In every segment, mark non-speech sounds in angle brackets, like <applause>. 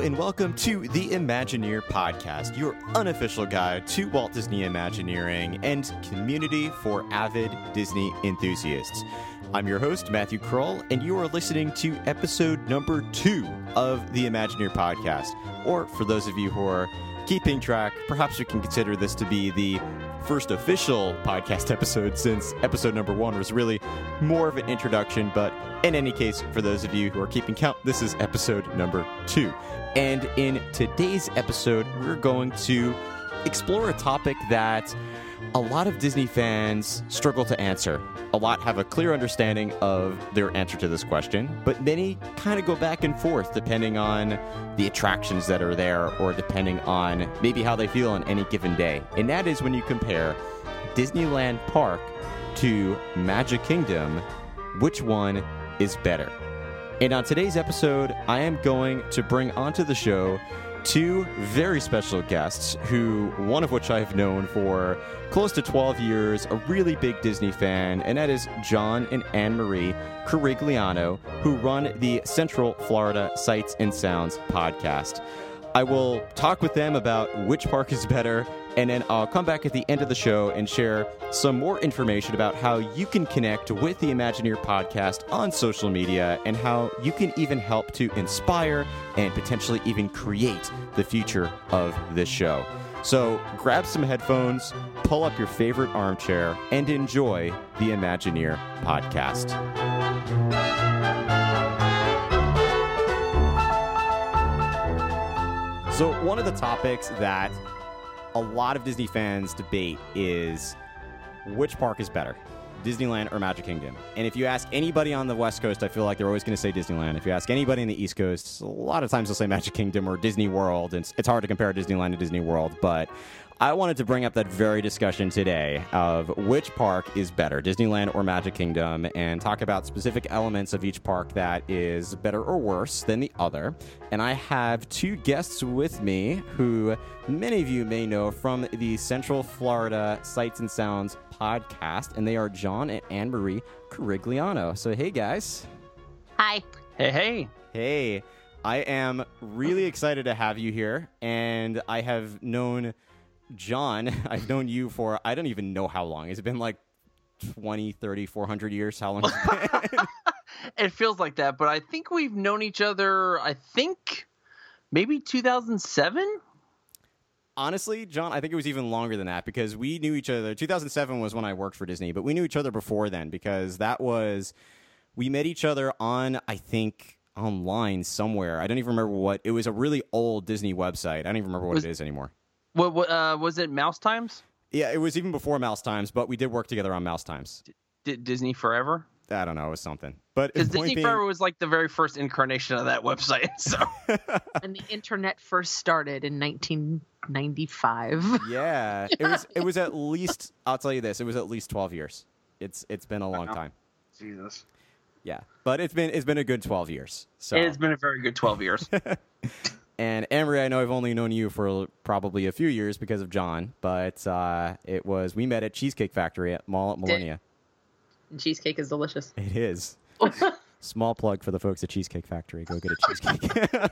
and welcome to the Imagineer Podcast, your unofficial guide to Walt Disney Imagineering and community for avid Disney enthusiasts. I'm your host, Matthew Kroll, and you are listening to episode number two of the Imagineer Podcast. Or for those of you who are keeping track, perhaps you can consider this to be the first official podcast <laughs> episode since episode number one was really more of an introduction. But in any case, for those of you who are keeping count, this is episode number two. And in today's episode, we're going to explore a topic that a lot of Disney fans struggle to answer. A lot have a clear understanding of their answer to this question, but many kind of go back and forth depending on the attractions that are there or depending on maybe how they feel on any given day. And that is when you compare Disneyland Park to Magic Kingdom, which one is better? And on today's episode, I am going to bring onto the show two very special guests who one of which I've known for close to 12 years, a really big Disney fan, and that is John and Anne Marie Carigliano, who run the Central Florida Sights and Sounds podcast. I will talk with them about which park is better, and then I'll come back at the end of the show and share some more information about how you can connect with the Imagineer podcast on social media and how you can even help to inspire and potentially even create the future of this show. So grab some headphones, pull up your favorite armchair, and enjoy the Imagineer podcast. So, one of the topics that a lot of Disney fans debate is which park is better, Disneyland or Magic Kingdom? And if you ask anybody on the West Coast, I feel like they're always going to say Disneyland. If you ask anybody on the East Coast, a lot of times they'll say Magic Kingdom or Disney World. It's, it's hard to compare Disneyland to Disney World, but I wanted to bring up that very discussion today of which park is better, Disneyland or Magic Kingdom, and talk about specific elements of each park that is better or worse than the other. And I have two guests with me who many of you may know from the Central Florida Sights and Sounds podcast, and they are John and Anne Marie Carigliano. So, hey guys. Hi. Hey, hey. Hey. I am really excited to have you here, and I have known John, <laughs> I've known you for I don't even know how long. Has it been like 20, 30, 400 years? How long has it been? <laughs> <laughs> it feels like that, but I think we've known each other, I think maybe 2007? Honestly, John, I think it was even longer than that because we knew each other. 2007 was when I worked for Disney, but we knew each other before then because that was we met each other on I think online somewhere. I don't even remember what. It was a really old Disney website. I don't even remember what Was- it is anymore. What, what uh, was it? Mouse Times? Yeah, it was even before Mouse Times, but we did work together on Mouse Times. D- Disney Forever? I don't know, it was something. But Because Disney being- Forever was like the very first incarnation of that website. <laughs> So <laughs> And the internet first started in 1995. Yeah, it was. It was at least. I'll tell you this. It was at least twelve years. It's it's been a long Wow. time. Jesus. Yeah, but it's been it's been a good twelve years. So It's been a very good 12 years. <laughs> Anne Marie, I know I've only known you for probably a few years because of John, but uh, it was we met at Cheesecake Factory at Mall at Millennia. and cheesecake is delicious. It is. <laughs> Small plug for the folks at Cheesecake Factory. Go get a cheesecake. <laughs>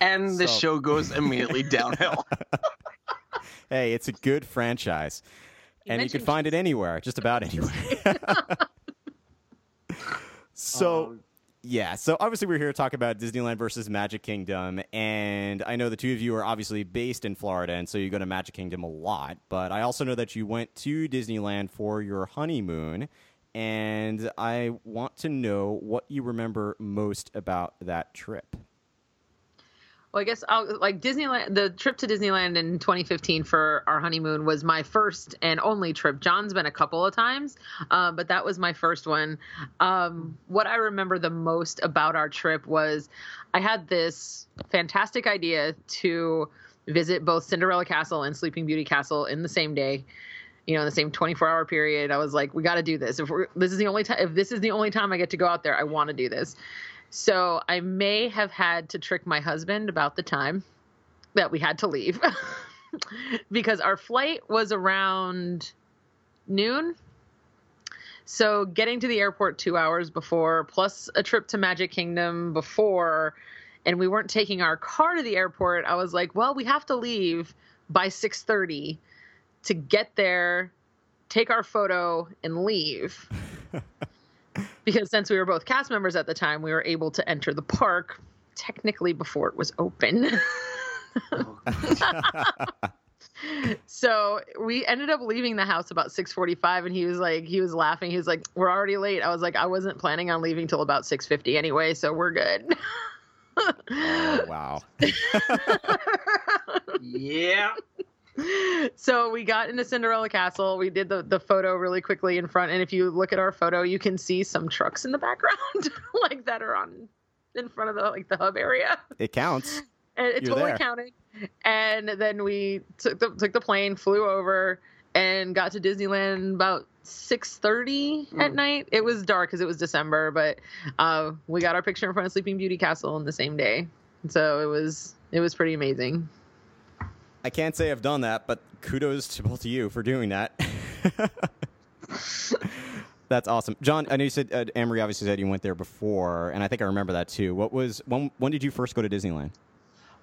and the So- show goes immediately downhill. <laughs> hey, it's a good franchise, You and you can mentioned find it anywhere, just about anywhere. so. Um, Yeah, so obviously we're here to talk about Disneyland versus Magic Kingdom, and I know the two of you are obviously based in Florida, and so you go to Magic Kingdom a lot. But I also know that you went to Disneyland for your honeymoon, and I want to know what you remember most about that trip. Well, I guess I'll like Disneyland. The trip to Disneyland in 2015 for our honeymoon was my first and only trip. John's been a couple of times, uh, but that was my first one. Um, what I remember the most about our trip was I had this fantastic idea to visit both Cinderella Castle and Sleeping Beauty Castle in the same day. You know, in the same 24 hour period. I was like, we got to do this. If this is the only time, if this is the only time I get to go out there, I want to do this. So I may have had to trick my husband about the time that we had to leave <laughs> because our flight was around noon. So getting to the airport two hours before, plus a trip to Magic Kingdom before, and we weren't taking our car to the airport, I was like, well, we have to leave by 6:30 to get there, take our photo and leave. <laughs> because since we were both cast members at the time, we were able to enter the park technically before it was open. <laughs> so we ended up leaving the house about 6.45 and he was like he was laughing. He was like we're already late. I was like i wasn't planning on leaving till about 6.50 anyway so we're good. Oh, wow. <laughs> <laughs> Yeah so we got into cinderella castle we did the, the photo really quickly in front and if you look at our photo you can see some trucks in the background <laughs> like that are on in front of the like the hub area it counts and it You're totally there. counted. And then we took the took the plane, flew over, and got to Disneyland about six thirty at Mm. night. It was dark because it was December, but uh, we got our picture in front of Sleeping Beauty Castle in the same day. So it was it was pretty amazing. I can't say I've done that, but kudos to both of you for doing that. <laughs> That's awesome, John. I know you said uh, Anne Marie obviously said you went there before, and I think I remember that too. What was when? When did you first go to Disneyland?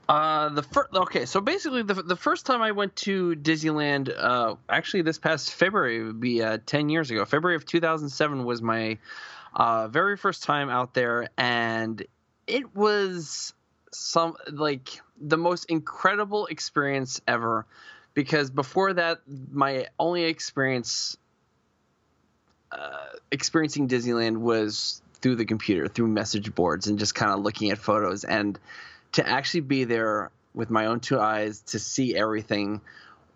Uh, the first okay, so basically the the first time I went to Disneyland, uh, actually this past February would be uh, ten years ago. February of 2007 was my uh, very first time out there, and it was some like the most incredible experience ever. Because before that, my only experience uh, experiencing Disneyland was through the computer, through message boards, and just kind of looking at photos and to actually be there with my own two eyes to see everything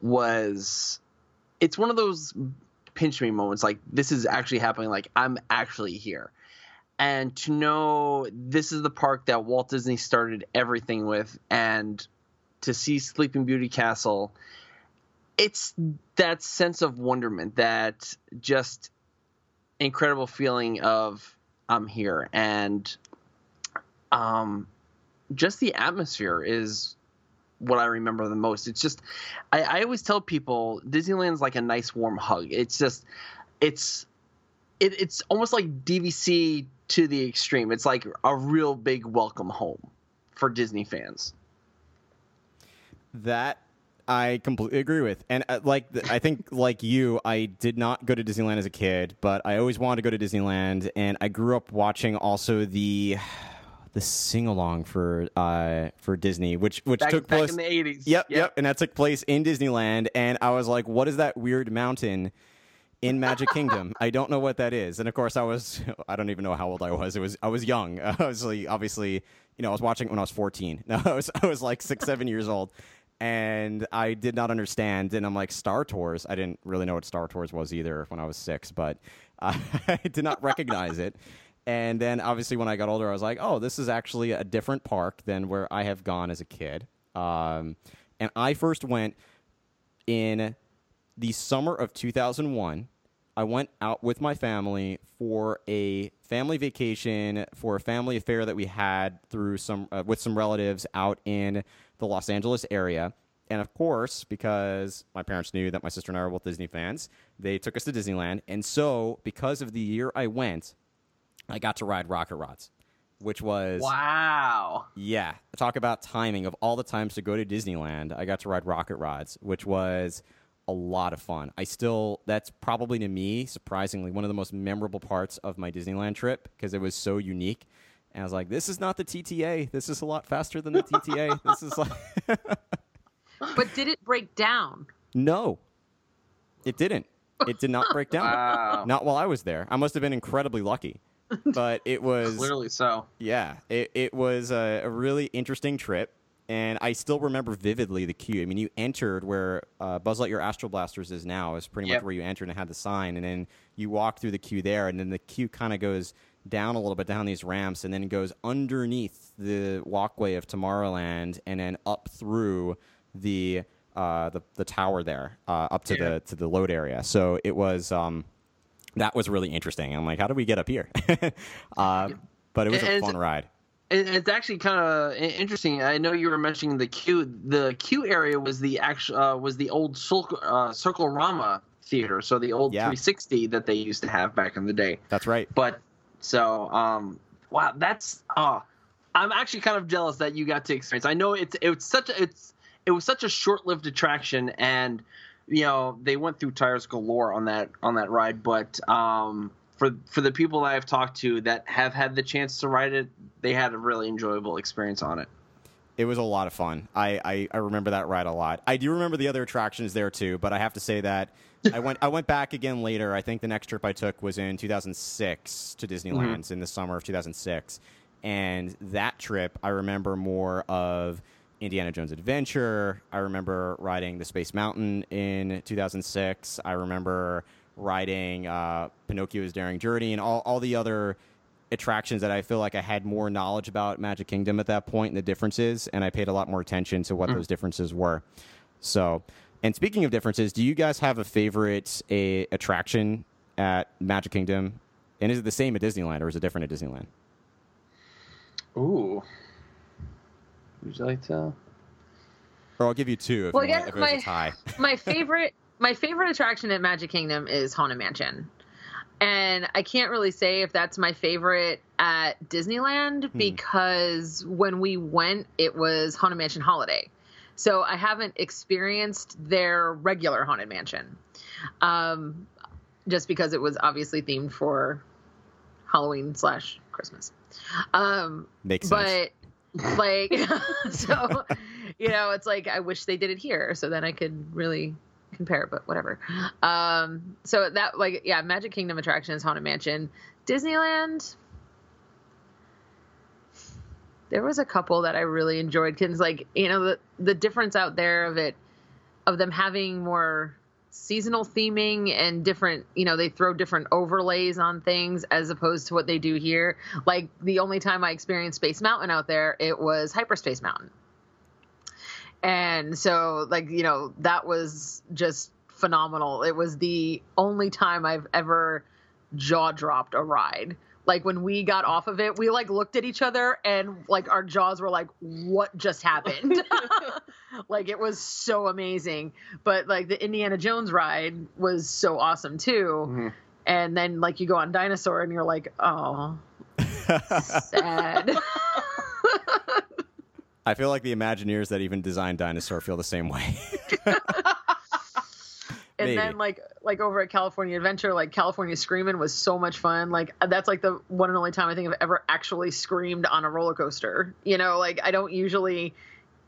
was it's one of those pinch me moments like this is actually happening like i'm actually here and to know this is the park that walt disney started everything with and to see sleeping beauty castle it's that sense of wonderment that just incredible feeling of i'm here and um just the atmosphere is what I remember the most. It's just I, I always tell people Disneyland's like a nice warm hug. It's just it's it, it's almost like DVC to the extreme. It's like a real big welcome home for Disney fans. That I completely agree with, and uh, like I think <laughs> like you, I did not go to Disneyland as a kid, but I always wanted to go to Disneyland, and I grew up watching also the <sighs> the sing along for uh for Disney, which which Back, took back place in the 80s. Yep, yep, and that took place in Disneyland, and I was like, "What is that weird mountain in Magic Kingdom?" I don't know what that is, and of course, I was <laughs> I don't even know how old I was. It was I was young. <laughs> I was like, obviously, you know, I was watching when I was fourteen. <laughs> No, I was I was like six, seven years old, and I did not understand. And I'm like, Star Tours. I didn't really know what Star Tours was either when I was six, but I did not recognize it. And then obviously when I got older, I was like, oh, this is actually a different park than where I have gone as a kid. Um, and I first went in the summer of 2001. I went out with my family for a family vacation for a family affair that we had through some uh, with some relatives out in the Los Angeles area. And of course, because my parents knew that my sister and I were both Disney fans, they took us to Disneyland. And so, because of the year I went, I got to ride Rocket Rods, which was Wow. yeah. Talk about timing of all the times to go to Disneyland. I got to ride Rocket Rods, which was a lot of fun. I still that's probably to me surprisingly one of the most memorable parts of my Disneyland trip because it was so unique. And I was like, this is not the TTA. This is a lot faster than the <laughs> TTA. this is like <laughs> But did it break down? no. It didn't. It did not break down. Wow. Not while I was there. I must have been incredibly lucky. But it was Clearly so. Yeah, it, it was a, a really interesting trip, and I still remember vividly the queue. I mean, you entered where uh, Buzz Lightyear Astro Blasters is now, is pretty much where you entered and had the sign, and then you walk through the queue there, and then the queue kind of goes down a little bit down these ramps, and then it goes underneath the walkway of Tomorrowland, and then up through the uh, the, the tower there, uh, up to Yeah. the to the load area. So it was. Um, that was really interesting. I'm like, how do we get up here? <laughs> uh, but it was And a fun ride. It, it's actually kind of interesting. I know you were mentioning the queue. The queue area was the actual uh, was the old Circle, uh, Circarama theater, so the old Yeah. 360 that they used to have back in the day. That's right. But so, um, wow, that's uh I'm actually kind of jealous that you got to experience. I know it's it's such a it's it was such a short-lived attraction, and you know they went through tires galore on that on that ride. But um, for for the people that I've talked to that have had the chance to ride it, they had a really enjoyable experience on it. It was a lot of fun. I, I, I remember that ride a lot. I do remember the other attractions there too, but I have to say that <laughs> I went I went back again later. I think the next trip I took was in 2006 to Disneyland Mm-hmm. in the summer of 2006, and that trip I remember more of Indiana Jones Adventure. I remember riding the Space Mountain in 2006. I remember riding uh, Pinocchio's Daring Journey and all all the other attractions that I feel like I had more knowledge about Magic Kingdom at that point and the differences, and I paid a lot more attention to what those differences were. So, and speaking of differences, do you guys have a favorite a attraction at Magic Kingdom? And is it the same at Disneyland or is it different at Disneyland? Ooh. Would you like to? Or I'll give you two if, Well, you I want, guess if it was my- a tie. <laughs> my favorite my favorite attraction at Magic Kingdom is Haunted Mansion. And I can't really say if that's my favorite at Disneyland because when we went, it was Haunted Mansion Holiday. So I haven't experienced their regular Haunted Mansion. Um, just because it was obviously themed for Halloween slash Christmas. Um, Makes sense. but <laughs> like <laughs> <laughs> so you know it's like i wish they did it here so then i could really compare but whatever. Um so that like yeah magic kingdom attraction is haunted mansion. Disneyland? There was a couple that i really enjoyed because like you know the the difference out there of it of them having more seasonal theming and different you know they throw different overlays on things as opposed to what they do here. Like the only time i experienced space mountain out there it was hyperspace mountain and so like you know that was just phenomenal. It was the only time i've ever jaw dropped a ride. Like when we got off of it we like looked at each other and like our jaws were like what just happened? <laughs> Like it was so amazing. But like the indiana jones ride was so awesome too. Mhm. and then like you go on dinosaur and you're like oh <laughs> sad <laughs> I feel like the Imagineers that even designed Dinosaur feel the same way. <laughs> <laughs> and Maybe. then like like over at California Adventure, like California Screaming was so much fun. Like that's like the one and only time I think I've ever actually screamed on a roller coaster. You know, like I don't usually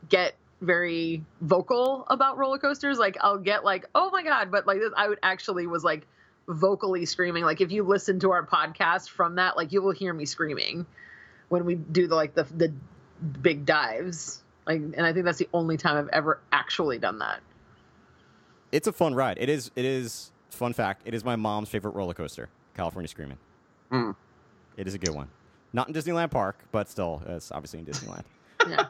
get very vocal about roller coasters. Like I'll get like, oh my god, but like I would actually was like vocally screaming. Like if you listen to our podcast from that, like you will hear me screaming when we do the like the the big dives. Like, and I think that's the only time I've ever actually done that. it's a fun ride. It is. It is. Fun fact: It is my mom's favorite roller coaster, California Screaming. Hmm. It is a good one. Not in Disneyland Park, but still, it's obviously in Disneyland. <laughs> Yeah.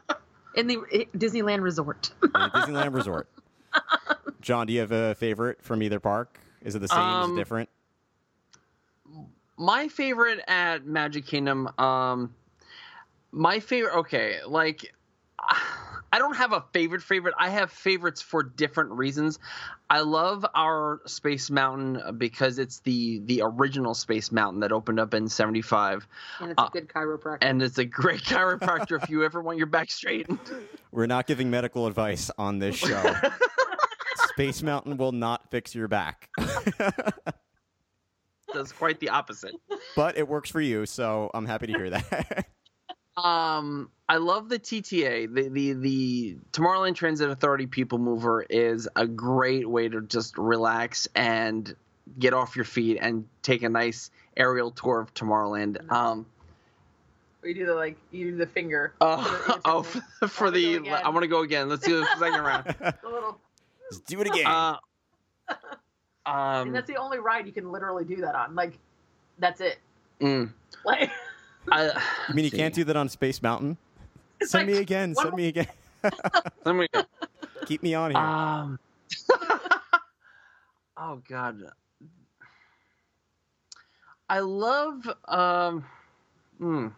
In the eh, Disneyland Resort. in a Disneyland Resort. <laughs> John, do you have a favorite from either park? Is it the same? is Um, it different? my favorite at Magic Kingdom, um, my favorite. Okay, like <sighs> I don't have a favorite favorite. I have favorites for different reasons. I love our Space Mountain because it's the the original Space Mountain that opened up in '75, And it's a Uh, good chiropractor. and it's a great chiropractor if you ever want your back straightened. <laughs> We're not giving medical advice on this show. <laughs> Space Mountain will not fix your back, Does quite the opposite. but it works for you, so I'm happy to hear that. <laughs> Um, I love the TTA. The the the Tomorrowland Transit Authority People Mover is a great way to just relax and get off your feet and take a nice aerial tour of Tomorrowland. Um, you do the like you do the finger. oh, oh, for, for the <laughs> <laughs> again? I want to go again. Let's do the second round. <laughs> The little Let's do it again. Uh, and um, that's the only ride you can literally do that on. Like that's it. mm, Like I, I mean, you can't do that on Space Mountain. it's Send like, me again. Send me again. <laughs> Let me. Again. Keep me on here. Um. <laughs> oh God. I love um. Hmm.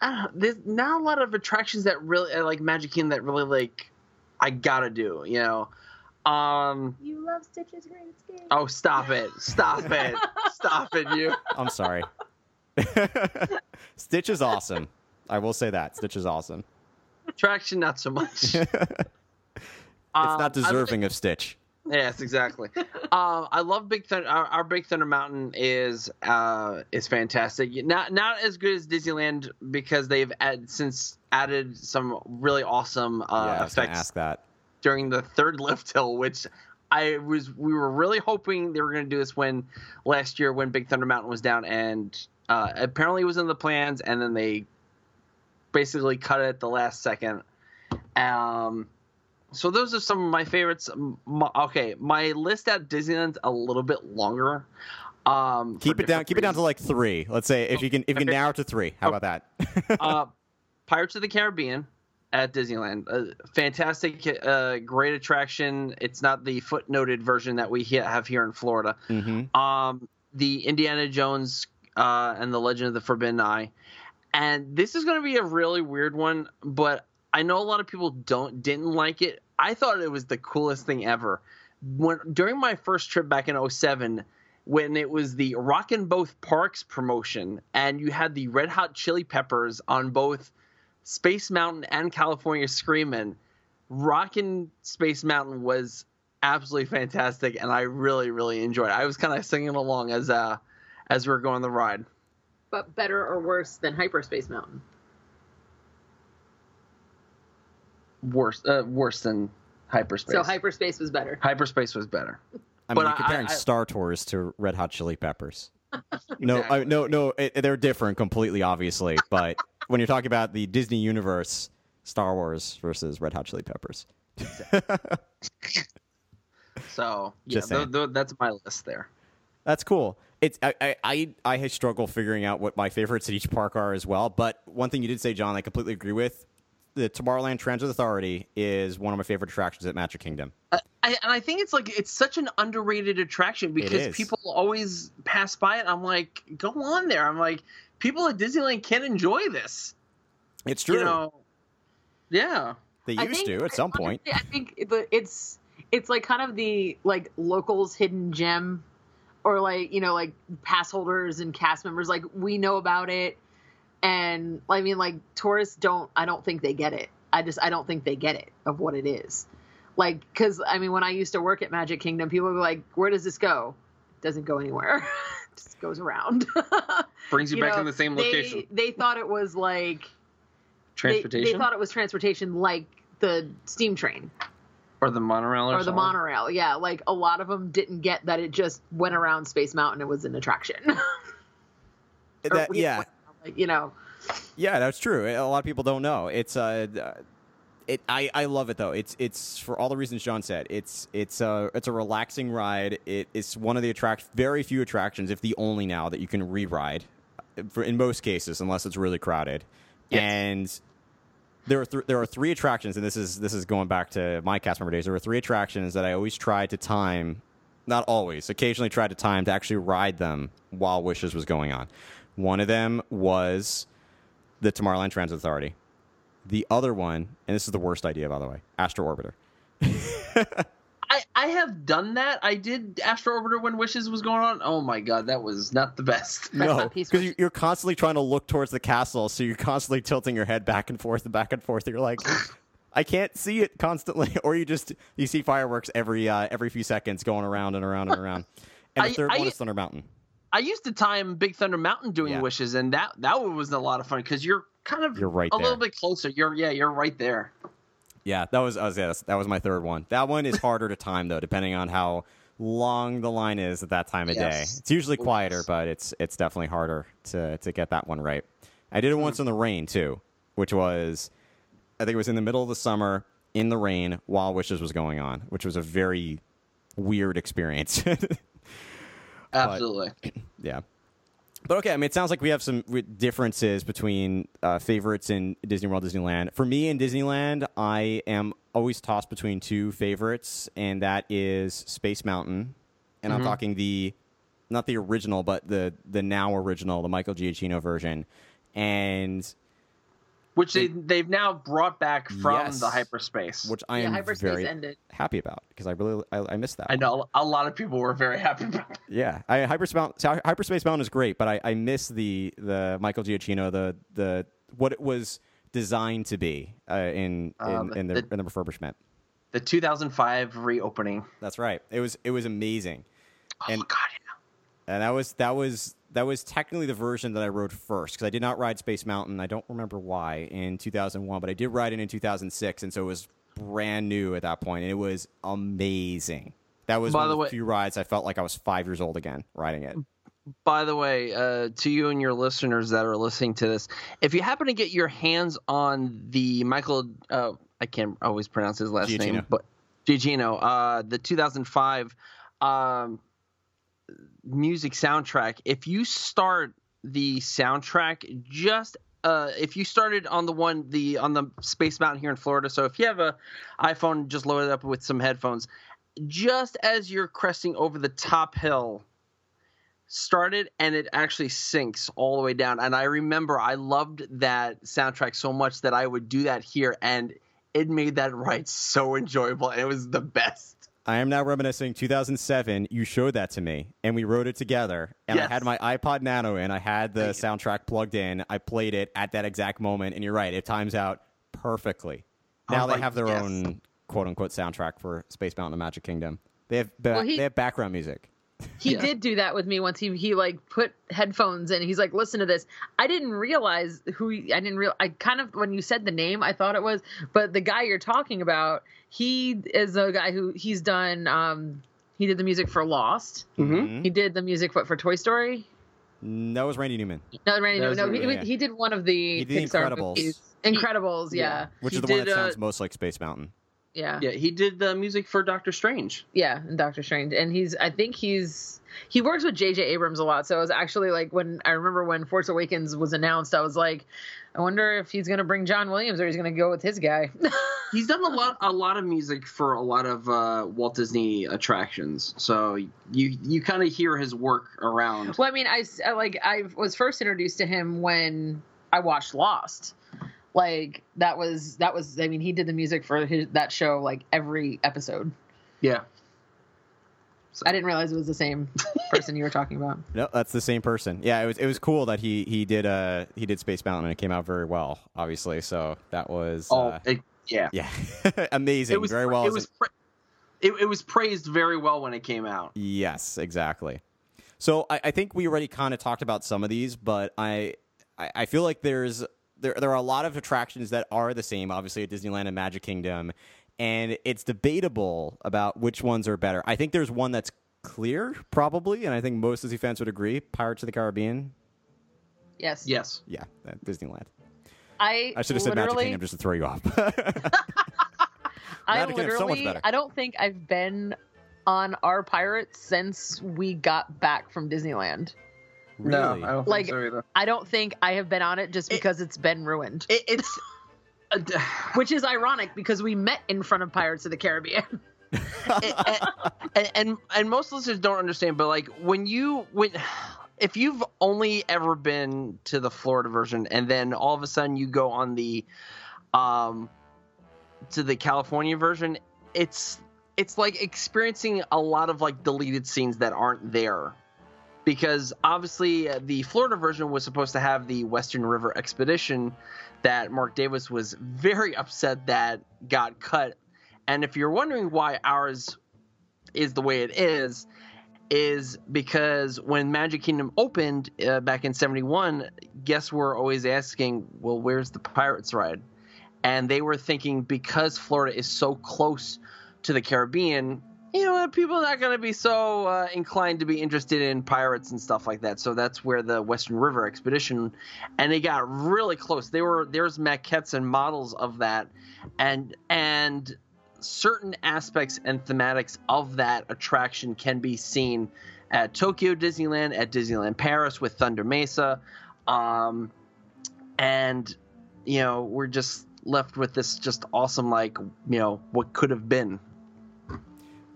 I don't know, there's not a lot of attractions that really uh, like Magic Kingdom that really like I gotta do. You know. Um. You love Stitch's Great Escape. Oh, stop it! Stop it! Stop it! You. I'm sorry. <laughs> Stitch is awesome. I will say that Stitch is awesome. Attraction, not so much. <laughs> It's Um, not deserving of Stitch. Yes, exactly. um, I love Big Thunder. Our, our Big Thunder Mountain is uh, is fantastic. Not not as good as Disneyland because they've add, since added some really awesome uh, yeah, I was effects ask that. During the third <laughs> lift hill, which I was we were really hoping they were going to do this when last year when Big Thunder Mountain was down, and uh, apparently it was in the plans, and then they basically cut it at the last second. Um, so those are some of my favorites. My- okay, my list at Disneyland's a little bit longer. Um, Keep it down. different Keep it down to like three. Let's say if you can if you can narrow it to three. How about that? <laughs> uh, Pirates of the Caribbean at Disneyland. Uh, fantastic, uh, great attraction. It's not the footnoted version that we have here in Florida. hmm Um, the Indiana Jones uh, and the Legend of the Forbidden Eye. And this is going to be a really weird one, but I know a lot of people don't didn't like it. I thought it was the coolest thing ever. When during my first trip back in 07, when it was the Rockin' Both Parks promotion, and you had the Red Hot Chili Peppers on both Space Mountain and California Screamin', Rockin' Space Mountain was absolutely fantastic, and I really, really enjoyed it. I was kind of singing along as uh as we were going the ride. But better or worse than Hyperspace Mountain? Worse, uh, worse than hyperspace. So Hyperspace was better. hyperspace was better. I mean, But you're I- comparing I- Star Tours to Red Hot Chili Peppers. No, I, Exactly. no, no. They're different completely, obviously. But <laughs> when you're talking about the Disney universe, Star Wars versus Red Hot Chili Peppers. So <laughs> yeah, Just th- th- that's my list there. That's cool. It's I I I struggle figuring out what my favorites at each park are as well. But one thing you did say, John, I completely agree with. The Tomorrowland Transit Authority is one of my favorite attractions at Magic Kingdom. I, I, and I think it's like it's such an underrated attraction because people always pass by it. I'm like, go on there. I'm like, people at Disneyland can enjoy this. It's true. You know, yeah. they used think- to at some point. I think the, it's it's like kind of the like locals hidden gem, or like you know like pass holders and cast members. Like we know about it, and I mean like tourists don't. I don't think they get it. I just I don't think they get it of what it is. Like because I mean when I used to work at Magic Kingdom, people were like, "Where does this go?" It doesn't go anywhere. it <laughs> just goes around. <laughs> Brings you, You back know, in the same they, location. They thought it was like they- Transportation They, thought it was transportation like the steam train or the monorail or, or the something? monorail. Yeah, like a lot of them didn't get that it just went around Space Mountain. It was an attraction. That- <laughs> we- yeah, like, you know. Yeah, that's true. A lot of people don't know. It's uh, uh, it. I, I love it though. It's it's for all the reasons John said. It's it's a it's a relaxing ride. It, it's one of the attract very few attractions, if the only now that you can re-ride, uh, for in most cases, unless it's really crowded. Yes. And there are th- there are three attractions, and this is this is going back to my cast member days. There were three attractions that I always tried to time, not always, occasionally tried to time to actually ride them while Wishes was going on. One of them was the Tomorrowland Transit Authority. The other one, and this is the worst idea, by the way, Astro Orbiter. <laughs> I, I have done that. I did Astro Orbiter when Wishes was going on. Oh my god, that was not the best. <laughs> No, because you're constantly trying to look towards the castle, so you're constantly tilting your head back and forth and back and forth. You're like, <laughs> I can't see it constantly, or you just you see fireworks every uh, every few seconds going around and around and around. And the I- third I- one is Thunder Mountain. I used to time Big Thunder Mountain doing Yeah. Wishes, and that that one was a lot of fun because you're kind of You're right a there. little bit closer. You're yeah, you're right there. Yeah, that was, was yeah, that was my third one. That one is harder to time though, depending on how long the line is at that time of day. It's usually quieter, yes. but it's it's definitely harder to to get that one right. I did it hmm. once in the rain too, which was I think it was in the middle of the summer in the rain while Wishes was going on, which was a very weird experience. <laughs> Absolutely. <clears throat> Yeah. But okay, I mean, it sounds like we have some differences between uh, favorites in Disney World, Disneyland. For me in Disneyland, I am always tossed between two favorites, and that is Space Mountain, and I'm talking the not the original, but the the now original, the Michael Giacchino version, and which they they've now brought back from Yes. the hyperspace. which I yeah, am hyperspace very ended. happy about because I really I, I missed that. I know a lot of people were very happy about. It. Yeah, I, Hyperspace Mountain, so Hyperspace Mountain is great, but I, I miss the the Michael Giacchino the the what it was designed to be uh, in in, Um, in, the, the- in the refurbishment. The 2005 reopening. That's right. It was it was amazing, Oh And- God, yeah. and that was that was that was technically the version that I rode first because I did not ride Space Mountain. I don't remember why in 2001, but I did ride it in 2006, and so it was brand new at that point, and it was amazing. That was By one the of the way- few rides I felt like I was five years old again riding it. By the way, uh, to you and your listeners that are listening to this, if you happen to get your hands on the Michael, uh, I can't always pronounce his last name, but Giacchino, uh, the 2005 um, music soundtrack. If you start the soundtrack just uh, if you started on the one the on the Space Mountain here in Florida, so if you have a iPhone, just load it up with some headphones. Just as you're cresting over the top hill, started and it actually syncs all the way down. And I remember I loved that soundtrack so much that I would do that here, and it made that ride so enjoyable. And it was the best. I am now reminiscing 2007. You showed that to me, and we rode it together. And I had my iPod Nano in. I had the soundtrack plugged in. I played it at that exact moment, and you're right. It times out perfectly. Now Oh they have their yes. own quote unquote soundtrack for Space Mountain and Magic Kingdom. They have ba- Well, he- they have background music. He Yeah. did do that with me once. He he like put headphones in. He's like, listen to this. I didn't realize who. He, I didn't real. I kind of when you said the name, I thought it was. But the guy you're talking about, he is a guy who he's done. Um, he did the music for Lost. Mm-hmm. He did the music for, for Toy Story. No, that was Randy Newman, No, Randy, That no, was no, Randy, he, yeah. he did one of the He did Pixar Incredibles. movies. Incredibles, yeah, which He is the one did, that uh, sounds most like Space Mountain. Yeah, Yeah, he did the music for Doctor Strange. yeah, and Doctor Strange, and he's I think he's he works with J.J. Abrams a lot. So it was actually like when I remember when Force Awakens was announced, I was like, I wonder if he's gonna bring John Williams or he's gonna go with his guy. <laughs> He's done a lot, a lot of music for a lot of uh, Walt Disney attractions. So you you kind of hear his work around. well, I mean, I like I was first introduced to him when I watched Lost. Like that was that was I mean he did the music for his, that show like every episode. Yeah. I didn't realize it was the same <laughs> person you were talking about. No, that's the same person. Yeah, it was it was cool that he he did uh he did Space Mountain and it came out very well, obviously. So that was Oh, uh, it, yeah. yeah, <laughs> amazing, It was very well. It was pra- it, it was praised very well when it came out. Yes, exactly. So I, I think we already kind of talked about some of these, but I, I I feel like there's there there are a lot of attractions that are the same, obviously at Disneyland and Magic Kingdom, and it's debatable about which ones are better. I think there's one that's clear, probably, and I think most Disney fans would agree: Pirates of the Caribbean. Yes. Yes. Yeah, at Disneyland. I I should have said Magic Kingdom just to throw you off. <laughs> I Magic Kingdom's so much literally, better. I don't think I've been on our pirates since we got back from Disneyland. No. I don't Like- think so. I don't think I have been on it just because it's been ruined. It, it's. <laughs> uh, <sighs> Which is ironic because we met in front of Pirates of the Caribbean. <laughs> and, and, and and most listeners don't understand, but like when you when <sighs> if you've only ever been to the Florida version and then all of a sudden you go on the um to the California version, it's it's like experiencing a lot of like deleted scenes that aren't there. Because obviously uh, the Florida version was supposed to have the Western River expedition that Marc Davis was very upset that got cut and if you're wondering why ours is the way it is, is because when Magic Kingdom opened uh, back in 71, guests were always asking, well, where's the Pirates ride? And they were thinking because Florida is so close to the Caribbean, you know, people are not going to be so uh, inclined to be interested in pirates and stuff like that. So that's where the Western River expedition, and they got really close. They were there's maquettes and models of that, and and certain aspects and thematics of that attraction can be seen at Tokyo Disneyland, at Disneyland Paris with Thunder Mesa, um, and you know we're just left with this just awesome like you know what could have been.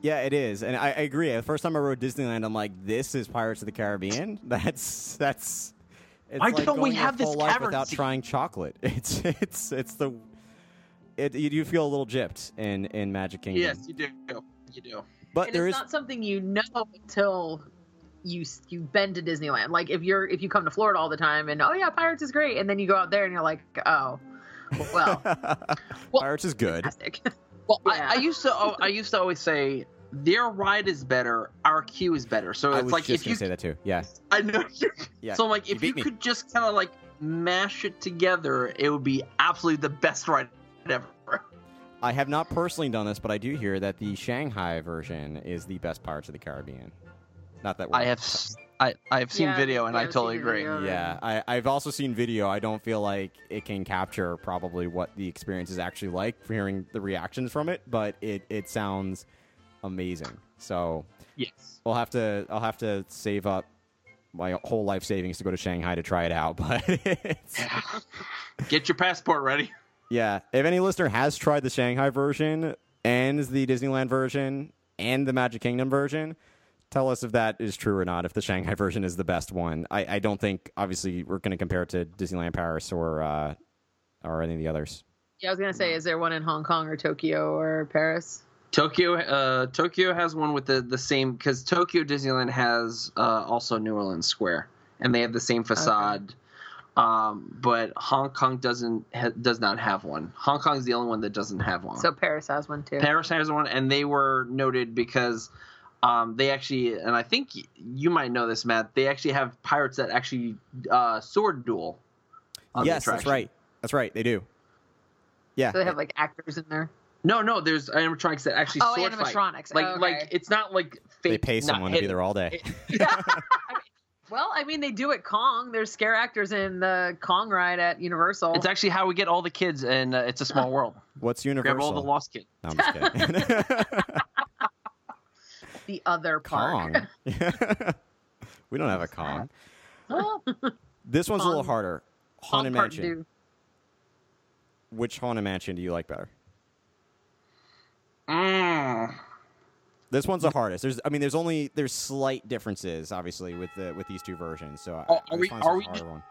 Yeah, it is, and I, I agree. The first time I rode Disneyland, I'm like, "This is Pirates of the Caribbean." <laughs> That's that's It's Why like don't we going your have this full life cavern without scene? trying chocolate? <laughs> It's it's it's the it you do feel a little gypped in in Magic Kingdom. Yes, you do. You do. but and there it's is not something you know until you you've been to Disneyland. Like if you're if you come to Florida all the time and oh yeah, Pirates is great, and then you go out there and you're like, oh, well, <laughs> Well- Pirates is good. fantastic. Well, Yeah. I, I used to. oh, I used to always say their ride is better, our queue is better. So I it's was like just if gonna you, say that too. Yeah, I know. <laughs> Yeah. so I'm like, if beat you me. could just kind of like mash it together, it would be absolutely the best ride ever. I have not personally done this, but I do hear that the Shanghai version is the best Pirates of the Caribbean. Not that we're I have, s- I I have seen Yeah, video and I I've totally agree. video. Yeah, I, I've also seen video. I don't feel like it can capture probably what the experience is actually like for hearing the reactions from it, but it, it sounds amazing. So Yes. I'll have to I'll have to save up my whole life savings to go to Shanghai to try it out. <laughs> But it's, <laughs> Get your passport ready. yeah, if any listener has tried the Shanghai version and the Disneyland version and the Magic Kingdom version, tell us if that is true or not. If the Shanghai <laughs> version is the best one, I, I don't think obviously we're going to compare it to Disneyland Paris or uh, or any of the others. Yeah, I was gonna say, is there one in Hong Kong or Tokyo or Paris? Tokyo, uh, Tokyo has one with the the same because Tokyo Disneyland has uh, also New Orleans Square, and they have the same facade. Um, but Hong Kong doesn't ha- does not have one. Hong Kong is the only one that doesn't have one. So Paris has one too. Paris has one, and they were noted because um, they actually, and I think you might know this, Matt. They actually have pirates that actually uh, sword duel. on the yes, that's right. That's right. They do. Yeah. so they have like actors in there. No, no, there's animatronics that actually Oh, sword fight. animatronics. Like, Oh, okay. like it's not like fake. they pay someone to be there all day. <laughs> <laughs> Well, I mean, they do at Kong. There's scare actors in the Kong ride at Universal. It's actually how we get all the kids, and uh, it's a small world. <laughs> What's Grab Universal? all the lost kids. No, I'm just kidding. the other park. Kong. we don't have a Kong. This one's a little harder. Haunted Park Mansion. do. Which Haunted Mansion do you like better? Mm. This one's the hardest. There's, I mean, there's only there's slight differences, obviously, with the with these two versions. So, Oh, I, are we- are we one.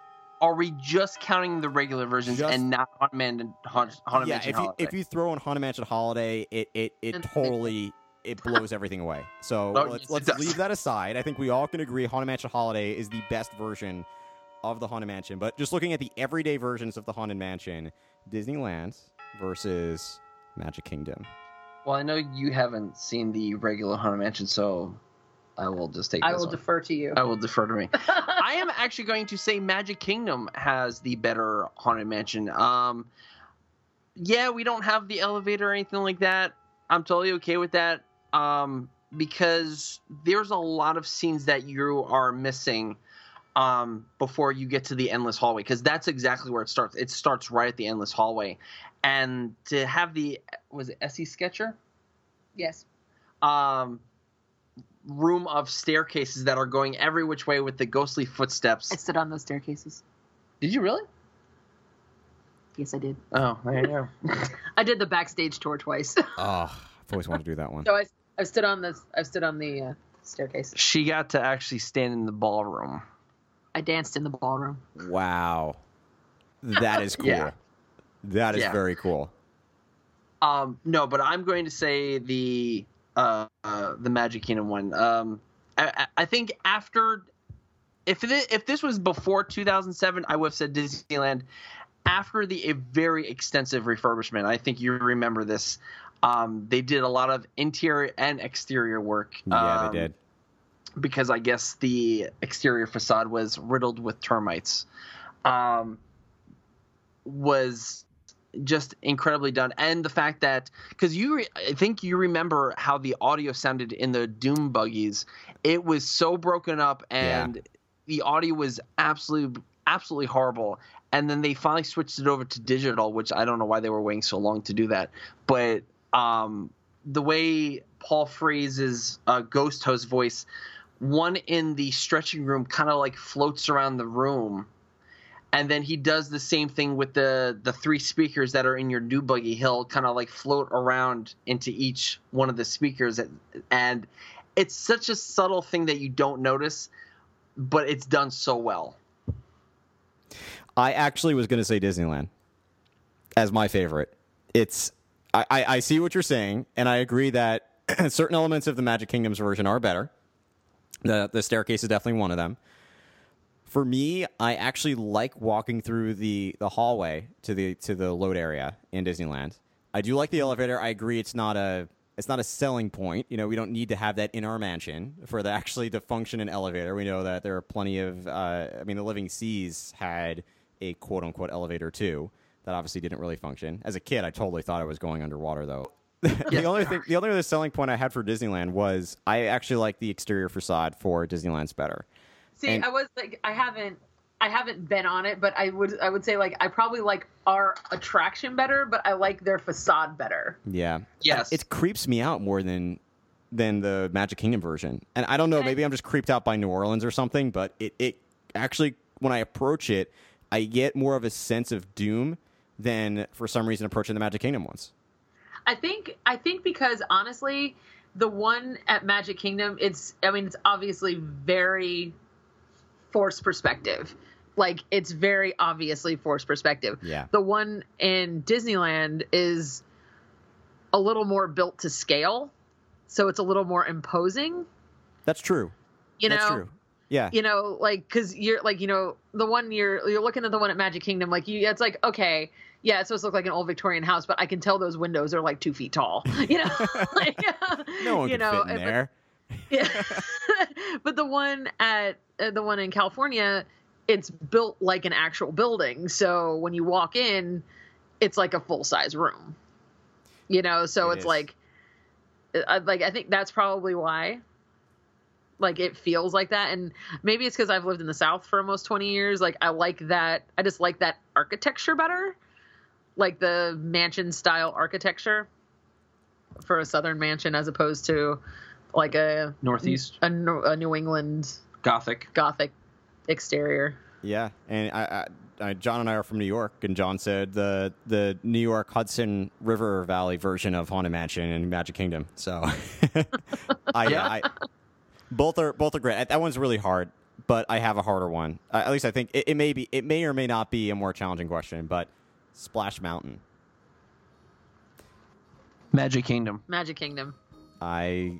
Are we just counting the regular versions Just- and not Haunted Man Haunted, Haunted yeah, Mansion if you if you throw in Haunted Mansion Holiday, it it, it totally it blows everything away. So Oh, let's let's leave that aside. I think we all can agree Haunted Mansion Holiday is the best version of the Haunted Mansion. But just looking at the everyday versions of the Haunted Mansion, Disneyland versus Magic Kingdom. Well, I know you haven't seen the regular Haunted Mansion, so I will just take. I will one. defer to you. I will defer to me. <laughs> I am actually going to say Magic Kingdom has the better haunted mansion. Um, yeah, we don't have the elevator or anything like that. I'm totally okay with that. Um, because there's a lot of scenes that you are missing um, before you get to the endless hallway. Because that's exactly where it starts. It starts right at the endless hallway, and to have the was it M.C. Escher? yes. um, room of staircases that are going every which way with the ghostly footsteps. I stood on those staircases. Did you really? Yes, I did. Oh, there you go. <laughs> I did the backstage tour twice. Oh, <laughs> I've always wanted to do that one. so I, I stood on the I stood on the uh, staircase. she got to actually stand in the ballroom. I danced in the ballroom. Wow, that is <laughs> cool. Yeah. That is Yeah. very cool. Um, no, but I'm going to say the uh, uh, the Magic Kingdom one. Um, I, I- think after if it, if this was before 2007, I would have said Disneyland. After the a very extensive refurbishment, I think you remember this. Um, they did a lot of interior and exterior work. Yeah, um, they did. Because I guess the exterior facade was riddled with termites. Um, was just incredibly done, and the fact that because you, re- I think you remember how the audio sounded in the Doom buggies. It was so broken up, and the audio was absolutely absolutely horrible. And then they finally switched it over to digital, which I don't know why they were waiting so long to do that, but um, the way Paul Frees's uh, ghost host voice, one in the stretching room kind of like floats around the room, and then he does the same thing with the the three speakers that are in your new buggy hill, kind of like float around into each one of the speakers, and it's such a subtle thing that you don't notice, but it's done so well. I actually was going to say Disneyland as my favorite. It's I, I see what you're saying, and I agree that <clears throat> certain elements of the Magic Kingdoms version are better. The the staircase is definitely one of them. For me, I actually like walking through the, the hallway to the to the load area in Disneyland. I do like the elevator. I agree it's not a it's not a selling point. You know, we don't need to have that in our mansion for the actually to function an elevator. We know that there are plenty of. Uh, I mean, the Living Seas had a quote unquote elevator too. That obviously didn't really function. As a kid, I totally thought I was going underwater though. <laughs> the only thing, the only other selling point I had for Disneyland was I actually like the exterior facade for Disneyland's better. See, And- I was like, I haven't, I haven't been on it, but I would, I would say like I probably like our attraction better, but I like their facade better. Yeah. Yes. It creeps me out more than than the Magic Kingdom version. And I don't know, Okay. maybe I'm just creeped out by New Orleans or something, but it, it actually when I approach it, I get more of a sense of doom than for some reason approaching the Magic Kingdom ones. I think, I think because honestly, the one at Magic Kingdom, it's, I mean, it's obviously very forced perspective. Like it's very obviously forced perspective. Yeah. The one in Disneyland is a little more built to scale, so it's a little more imposing. That's true. You That's know, true. Yeah. you know like because you're like you know the one you're you're looking at the one at magic kingdom like you it's like okay yeah it's supposed to look like an old victorian house but i can tell those windows are like two feet tall <laughs> you know <laughs> like, No one you know fit in but- there. <laughs> yeah. but the one at uh, the one in california it's built like an actual building so when you walk in it's like a full size room you know so It it's is. like I, like i think that's probably why like it feels like that and maybe it's because i've lived in the south for almost 20 years like i like that i just like that architecture better like the mansion style architecture for a southern mansion as opposed to like a Northeast a, a new england Gothic. gothic exterior Yeah, and I, I, I, John and I are from New York, and John said the the New York Hudson River Valley version of Haunted Mansion and Magic Kingdom. So, <laughs> I, Yeah. I, both are both are great. That one's really hard, but I have a harder one. Uh, at least I think it, it may be. It may or may not be a more challenging question, but Splash Mountain. Magic Kingdom. magic kingdom I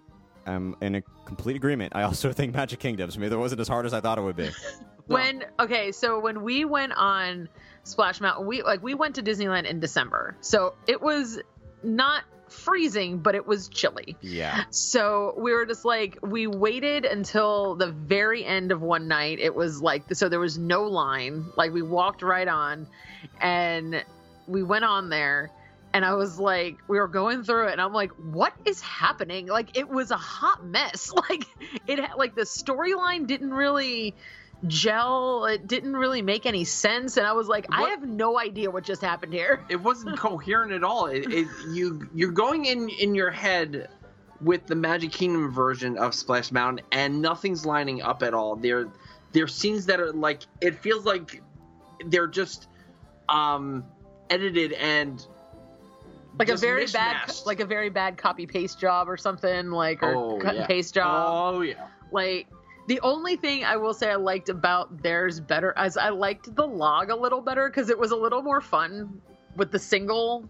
am in a complete agreement. I also <laughs> think Magic Kingdoms. Maybe it wasn't as hard as I thought it would be. <laughs> when okay so when we went on splash mountain we like we went to disneyland in december so it was not freezing but it was chilly. Yeah. so we were just like we waited until the very end of one night. It was like so there was no line. Like we walked right on and we went on there and i was like we were going through it and i'm like what is happening? Like it was a hot mess. <laughs> Like it had- like the storyline didn't really gel it didn't really make any sense and i was like i have no idea what just happened here <laughs> It wasn't coherent at all. It, it you you're going in in your head with the Magic Kingdom version of Splash Mountain, and nothing's lining up at all. There there are scenes that are like it feels like they're just um edited and like a very bad like a very bad copy paste job or something like or Oh, cut yeah. and paste job Oh yeah. like the only thing i will say i liked about theirs better as i liked the log a little better because it was a little more fun with the single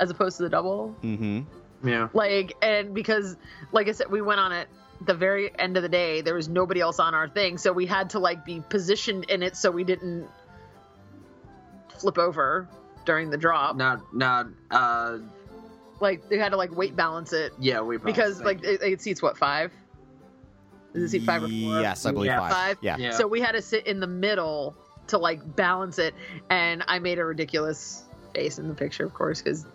as opposed to the double. Mm-hmm. Yeah. like and because like i said we went on it the very end of the day there was nobody else on our thing so we had to like be positioned in it so we didn't flip over during the drop. Not not uh like they had to like weight balance it. yeah we because like it, it seats what five Does it seat five or four? Yes, I believe Yeah. five. Five? Yeah. Yeah. So we had to sit in the middle to like balance it, and I made a ridiculous face in the picture, of course, because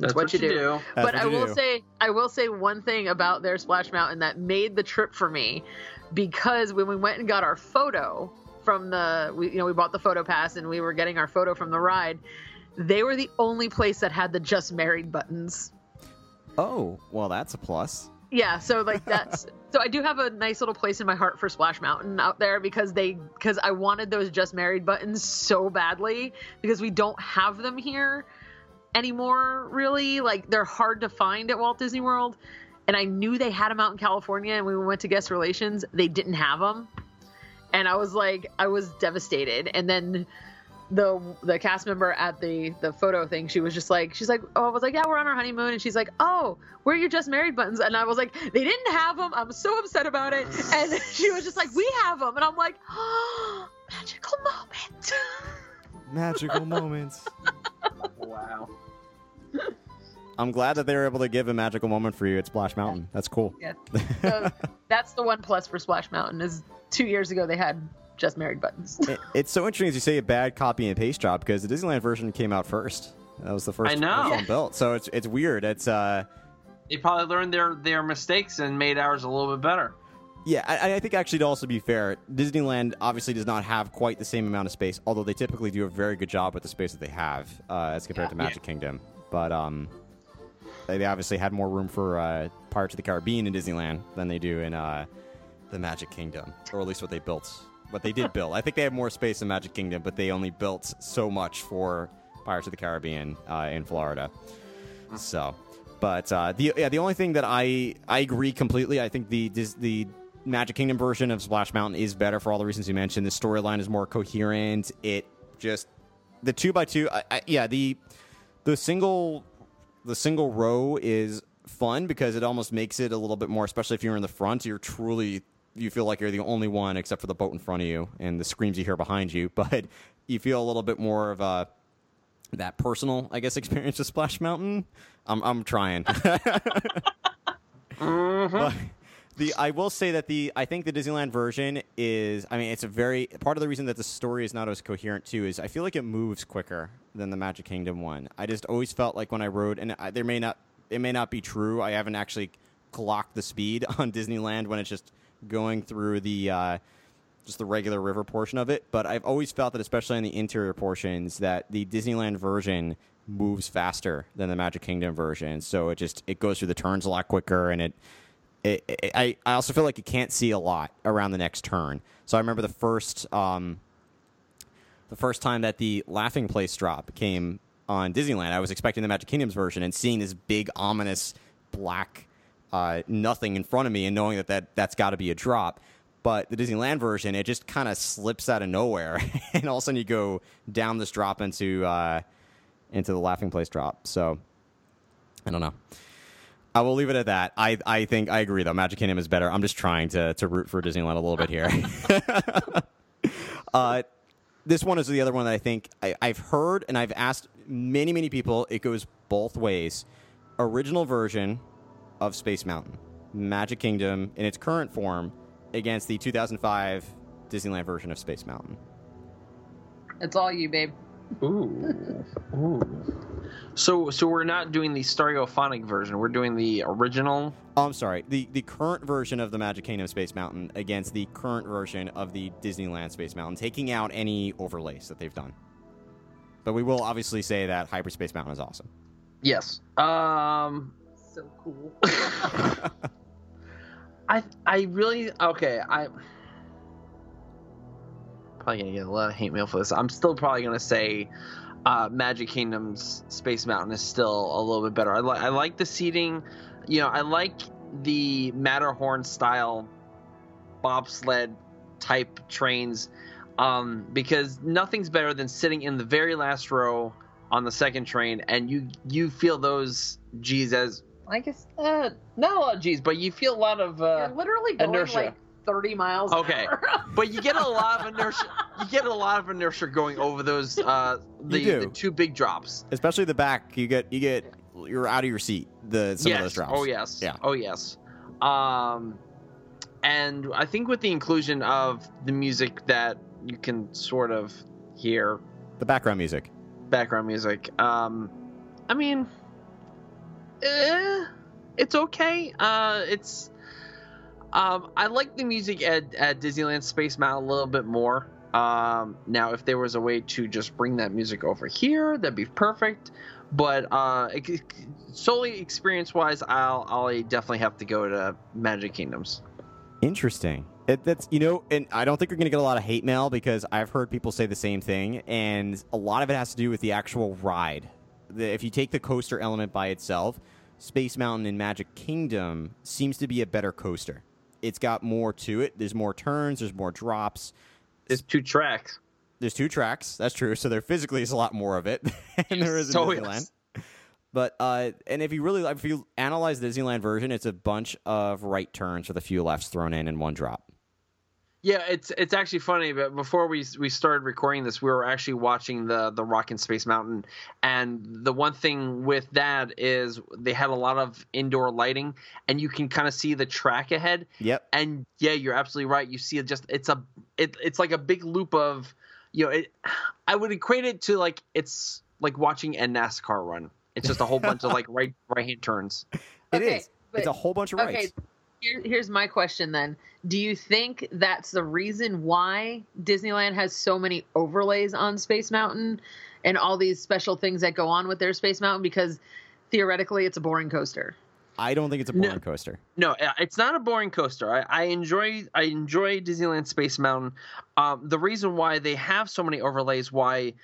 that's what you do. That's but I will do. say, I will say one thing about their Splash Mountain that made the trip for me, because when we went and got our photo from the, we, you know, we bought the photo pass and we were getting our photo from the ride. They were the only place that had the just married buttons. Oh, well, that's a plus. Yeah, so like that's <laughs> so I do have a nice little place in my heart for Splash Mountain out there because they because I wanted those just married buttons so badly because we don't have them here anymore really. Like they're hard to find at Walt Disney World and I knew they had them out in California and when we went to guest relations they didn't have them and I was like I was devastated. And then the the cast member at the the photo thing she was just like she's like oh i was like yeah we're on our honeymoon and she's like oh where are your just married buttons and i was like they didn't have them i'm so upset about it <laughs> and <laughs> she was just like we have them and i'm like oh, <gasps> magical moment <laughs> Magical moments. Wow. I'm glad that they were able to give a magical moment for you at Splash Mountain. That's cool. yes so that's the one plus for splash mountain is two years ago they had just married buttons It- it's so interesting as you say a bad copy and paste job because the Disneyland version came out first. That was the first I know. one built. So it's it's weird. It's uh They probably learned their their mistakes and made ours a little bit better. yeah, I, I think actually to also be fair, Disneyland obviously does not have quite the same amount of space, although they typically do a very good job with the space that they have uh, as compared to Yeah. Magic Kingdom. But um, they they obviously had more room for uh, Pirates of the Caribbean in Disneyland than they do in uh, the Magic Kingdom, or at least what they built. What they did build, I think they have more space in Magic Kingdom, but they only built so much for Pirates of the Caribbean uh, in Florida. So, but uh, the yeah, the only thing that I I agree completely. I think the the Magic Kingdom version of Splash Mountain is better for all the reasons you mentioned. The storyline is more coherent. It just the two by two. I, I, yeah, the the single the single row is fun because it almost makes it a little bit more, especially if you're in the front. You're truly you feel like you're the only one except for the boat in front of you and the screams you hear behind you. <laughs> But you feel a little bit more of a that personal, I guess, <laughs> experience with Splash Mountain. I'm I'm trying. <laughs> Mm-hmm. But the I will say that the I think the Disneyland version is I mean it's a very part of the reason that the story is not as coherent too is I feel like it moves quicker than the Magic Kingdom one. I just always felt like when I rode and I, there may not it may not be true. I haven't actually clocked the speed on Disneyland when it's just going through the uh, just the regular river portion of it. But I've always felt that, especially in the interior portions, that the Disneyland version moves faster than the Magic Kingdom version. So it just it goes through the turns a lot quicker, and it. It, it, I, I also feel like you can't see a lot around the next turn. So I remember the first um, the first time that the Laughing Place drop came on Disneyland, I was expecting the Magic Kingdom's version and seeing this big ominous black uh, nothing in front of me and knowing that, that that's got to be a drop. But the Disneyland version, it just kind of slips out of nowhere, <laughs> and all of a sudden you go down this drop into uh, into the Laughing Place drop. So I don't know. I will leave it at that. I, I think I agree though. Magic Kingdom is better. I'm just trying to to root for Disneyland a little bit here. <laughs> uh, this one is the other one that I think I, I've heard and I've asked many many people. It goes both ways. Original version of Space Mountain, Magic Kingdom in its current form, against the 2005 Disneyland version of Space Mountain. it's all you babe Ooh. <laughs> Ooh. So so we're not doing the stereophonic version. We're doing the original. Oh, I'm sorry. The the current version of the Magic Kingdom Space Mountain against the current version of the Disneyland Space Mountain, taking out any overlays that they've done. But we will obviously say that Hyperspace Mountain is awesome. Yes. Um so cool I I really okay, I probably gonna get a lot of hate mail for this. I'm still probably gonna say uh, Magic Kingdom's Space Mountain is still a little bit better. I like I like the seating, you know, I like the Matterhorn style bobsled type trains um, because nothing's better than sitting in the very last row on the second train and you you feel those G's as I guess uh, not a lot of G's, but you feel a lot of uh, you're literally going inertia. like 30 miles an Okay. hour. <laughs> but you get a lot of inertia. You get a lot of inertia going over those uh, the, the two big drops. Especially the back, you get you get you're out of your seat. The some yes. of those drops. Oh yes. Yeah. Oh yes. Um, and I think with the inclusion of the music that you can sort of hear, The background music. background music. Um, I mean, eh, it's okay. Uh, it's. Um, I like the music at, at Disneyland Space Mountain a little bit more. Um, now, if there was a way to just bring that music over here, that'd be perfect. But uh, solely experience wise, I'll I'll definitely have to go to Magic Kingdoms. Interesting. It, that's you know, and I don't think you're going to get a lot of hate mail because I've heard people say the same thing, and a lot of it has to do with the actual ride. The, if you take the coaster element by itself, Space Mountain in Magic Kingdom seems to be a better coaster. It's got more to it. There's more turns. There's more drops. There's two tracks. there's two tracks. That's true. So there physically is a lot more of it <laughs> than there is in So Disneyland. yes. But uh, and if you really if you analyze the Disneyland version, it's a bunch of right turns with a few lefts thrown in and one drop. Yeah, it's it's actually funny. But before we we started recording this, we were actually watching the the Rock and Space Mountain, and the one thing with that is they had a lot of indoor lighting, and you can kind of see the track ahead. Yep. And yeah, you're absolutely right. You see it just it's a it, it's like a big loop of you know it. I would equate it to like it's like watching a NASCAR run. It's just a whole bunch of like <laughs> right right hand turns. It is. Okay, It's but- a whole bunch of Okay, rights. Here, here's my question then. Do you think that's the reason why Disneyland has so many overlays on Space Mountain and all these special things that go on with their Space Mountain? Because theoretically, it's a boring coaster. I don't think it's a No. boring coaster. No, uh, it's not a boring coaster. I, I enjoy I enjoy Disneyland Space Mountain. Um, the reason why they have so many overlays, why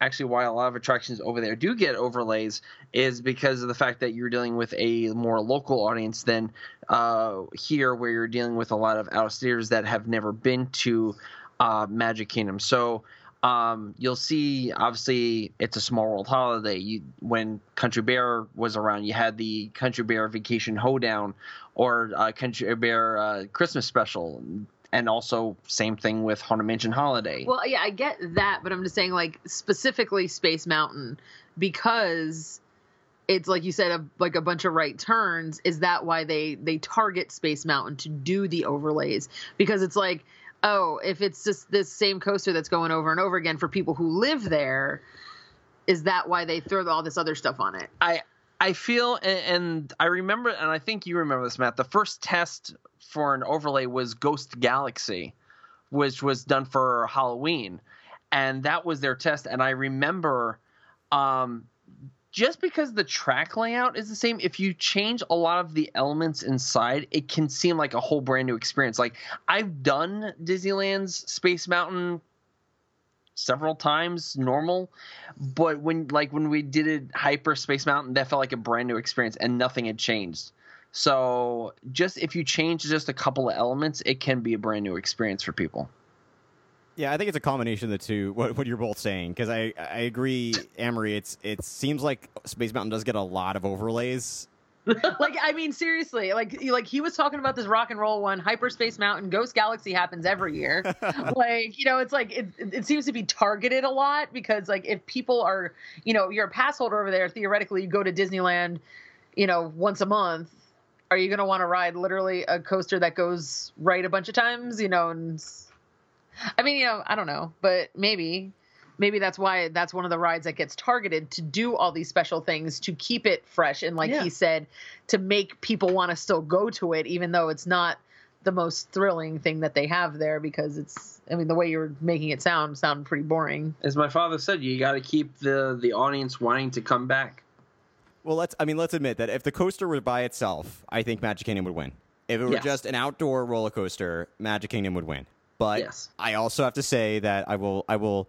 actually why a lot of attractions over there do get overlays, is because of the fact that you're dealing with a more local audience than uh, here, where you're dealing with a lot of out that have never been to uh, Magic Kingdom. So. Um, you'll see, obviously, it's a small world holiday. You, when Country Bear was around, you had the Country Bear Vacation Hoedown, or uh, Country Bear uh, Christmas special, and also same thing with Haunted Mansion Holiday. Well, yeah, I get that, but I'm just saying, like specifically Space Mountain, because it's like you said, a, like a bunch of right turns. Is that why they they target Space Mountain to do the overlays? Because it's like, oh, if it's just this same coaster that's going over and over again for people who live there, is that why they throw all this other stuff on it? I I feel and, I remember and I think you remember this, Matt. The first test for an overlay was Ghost Galaxy, which was done for Halloween, and that was their test. And I remember, um, just because the track layout is the same, if you change a lot of the elements inside, it can seem like a whole brand new experience. Like I've done Disneyland's Space Mountain several times normal but when like when we did it hyperspace mountain that felt like a brand new experience and nothing had changed so just if you change just a couple of elements it can be a brand new experience for people Yeah, I think it's a combination of the two. What, what you're both saying, because I I agree, Amory. It's it seems like Space Mountain does get a lot of overlays. <laughs> like I mean, seriously, like like he was talking about this rock and roll one, Hyperspace Mountain, Ghost Galaxy happens every year. <laughs> like you know, it's like it, it seems to be targeted a lot because like if people are, you know, you're a pass holder over there, theoretically you go to Disneyland, you know, once a month. Are you going to want to ride literally a coaster that goes right a bunch of times? You know, and I mean, you know, I don't know, but maybe maybe that's why that's one of the rides that gets targeted to do all these special things to keep it fresh and like Yeah. he said to make people want to still go to it even though it's not the most thrilling thing that they have there because it's i mean the way you're making it sound sound pretty boring as my father said you got to keep the the audience wanting to come back Well, let's I mean let's admit that if the coaster were by itself, I think Magic Kingdom would win. If it were Yes. just an outdoor roller coaster, Magic Kingdom would win. But Yes. I also have to say that I will I will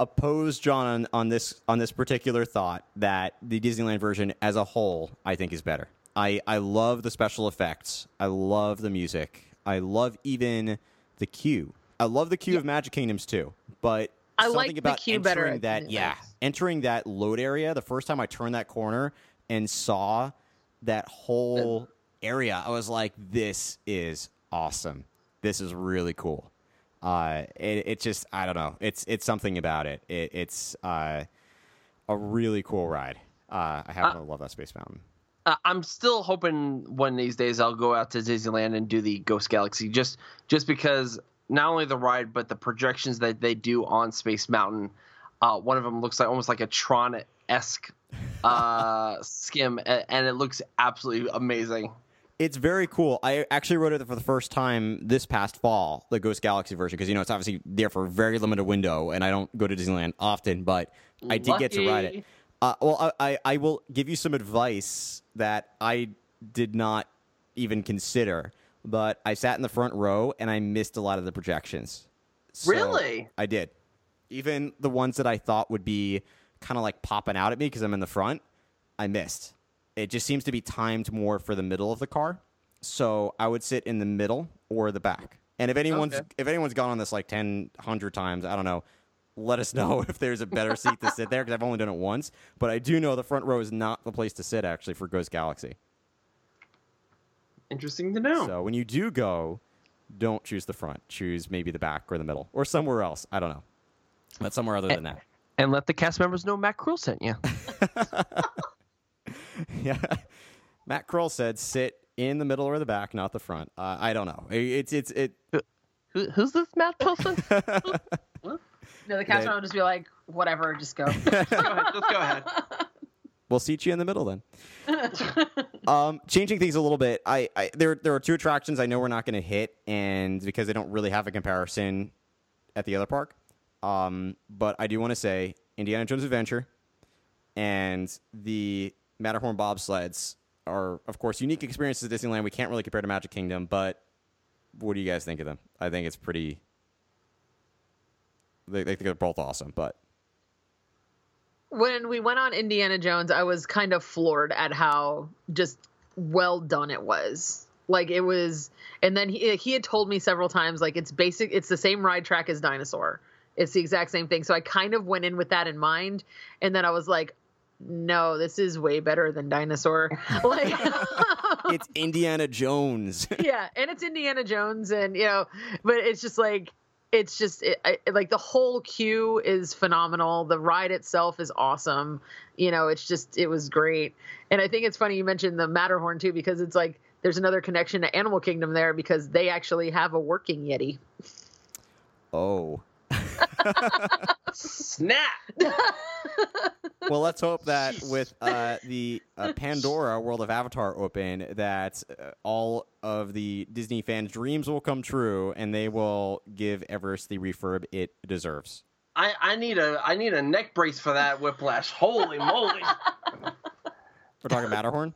oppose John on, on this on this particular thought that the Disneyland version as a whole I think is better. I, I love the special effects. I love the music. I love even the queue. I love the queue of Magic Kingdoms too. But I something like the about queue better entering at that yeah entering that load area the first time I turned that corner and saw that whole area, I was like, "This is awesome. This is really cool." Uh, it, it just I don't know. It's it's something about it. it it's uh, a really cool ride. Uh, I happen to love that Space Mountain. uh, I'm still hoping one of these days I'll go out to Disneyland and do the Ghost Galaxy just just because not only the ride but the projections that they do on Space Mountain. Uh, one of them looks like almost like a Tron esque uh, <laughs> skim, and it looks absolutely amazing. It's very cool. I actually rode it for the first time this past fall, the Ghost Galaxy version, because you know it's obviously there for a very limited window, and I don't go to Disneyland often, but I did get to ride it. Uh, well, I, I I will give you some advice that I did not even consider, but I sat in the front row and I missed a lot of the projections. So, Really? I did. Even the ones that I thought would be kind of like popping out at me because I'm in the front, I missed. It just seems to be timed more for the middle of the car. So I would sit in the middle or the back. And if anyone's Okay. if anyone's gone on this like 10, 100 times, I don't know, let us <laughs> know if there's a better seat to sit there because I've only done it once. But I do know the front row is not the place to sit actually for Ghost Galaxy. Interesting to know. So when you do go, don't choose the front. Choose maybe the back or the middle or somewhere else. I don't know. But somewhere other than that. and let the cast members know Matt Krill sent you. <laughs> <laughs> yeah. Matt Kroll said sit in the middle or the back, not the front. Uh, I don't know. It's it's it. Who, who's this Matt person? <laughs> No, the cast They- member will just be like, whatever, just go. <laughs> go ahead. Just go ahead. We'll seat you in the middle then. um, changing things a little bit. I, I there there are two attractions I know we're not going to hit, and because they don't really have a comparison at the other park. Um, but I do want to say Indiana Jones Adventure and the Matterhorn bobsleds are, of course, unique experiences at Disneyland. We can't really compare to Magic Kingdom, but what do you guys think of them? I think it's pretty. They, they think they're both awesome, but when we went on Indiana Jones, I was kind of floored at how just well done it was. Like it was, and then he he had told me several times like it's basic, it's the same ride track as Dinosaur. It's the exact same thing. So I kind of went in with that in mind, and then I was like, no, this is way better than Dinosaur. <laughs> like. <laughs> it's Indiana Jones. <laughs> yeah, and it's Indiana Jones, and you know, but it's just like it's just it, I, like the whole queue is phenomenal. The ride itself is awesome. You know, it's just it was great, and I think it's funny you mentioned the Matterhorn too because it's like there's another connection to Animal Kingdom there because they actually have a working Yeti. oh. Snap. well, let's hope that with uh, the uh, Pandora World of Avatar open, that uh, all of the Disney fans' dreams will come true, and they will give Everest the refurb it deserves. I, I need a I need a neck brace for that whiplash. Holy moly! We're talking Matterhorn.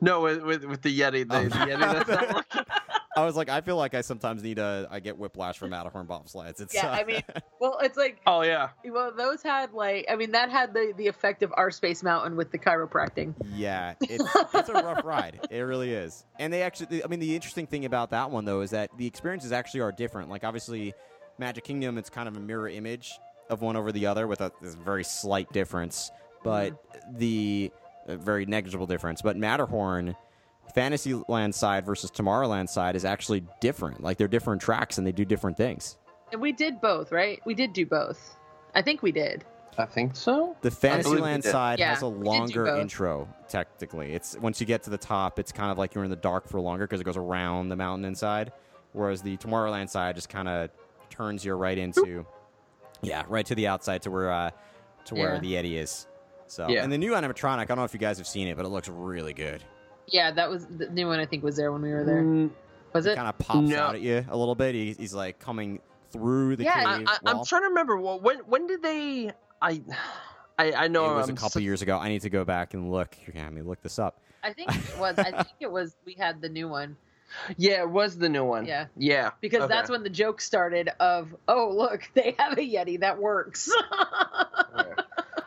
No, with with, with the Yeti, the, Oh. the Yeti that's not working. I was like, I feel like I sometimes need a, I get whiplash from Matterhorn bobsleds. It's Yeah, uh, I mean, <laughs> well, it's like Oh yeah. well, those had like I mean that had the the effect of our Space Mountain with the chiropractic. Yeah, <laughs> it's it's a rough ride. It really is. And they actually, I mean, the interesting thing about that one though is that the experiences actually are different. Like obviously, Magic Kingdom, it's kind of a mirror image of one over the other with a this very slight difference, but the a very negligible difference. But Matterhorn, Fantasyland side versus Tomorrowland side is actually different. Like they're different tracks and they do different things. And we did both, right? We did do both. I think we did. I think so. The Fantasyland side Yeah, has a we did do longer intro, technically. It's once you get to the top, it's kind of like you're in the dark for longer because it goes around the mountain inside. Whereas the Tomorrowland side just kind of turns you right into, yeah, right to the outside to where uh, to where Yeah. the Yeti is. So, Yeah. and the new animatronic, I don't know if you guys have seen it, but it looks really good. Yeah, that was the new one. I think was there when we were there. Mm, Was It it? kind of pops No. out at you a little bit. He, he's like coming through the Yeah, cave I, I, I'm trying to remember. Well, when when did they? I I, I know it was I'm a couple so- years ago. I need to go back and look. You're gonna have me look this up. I think it was. I <laughs> think it was. We had the new one Yeah, it was the new one. Yeah. Yeah. because Okay. that's when the joke started. Of oh look, <laughs> they have a Yeti that works. <laughs>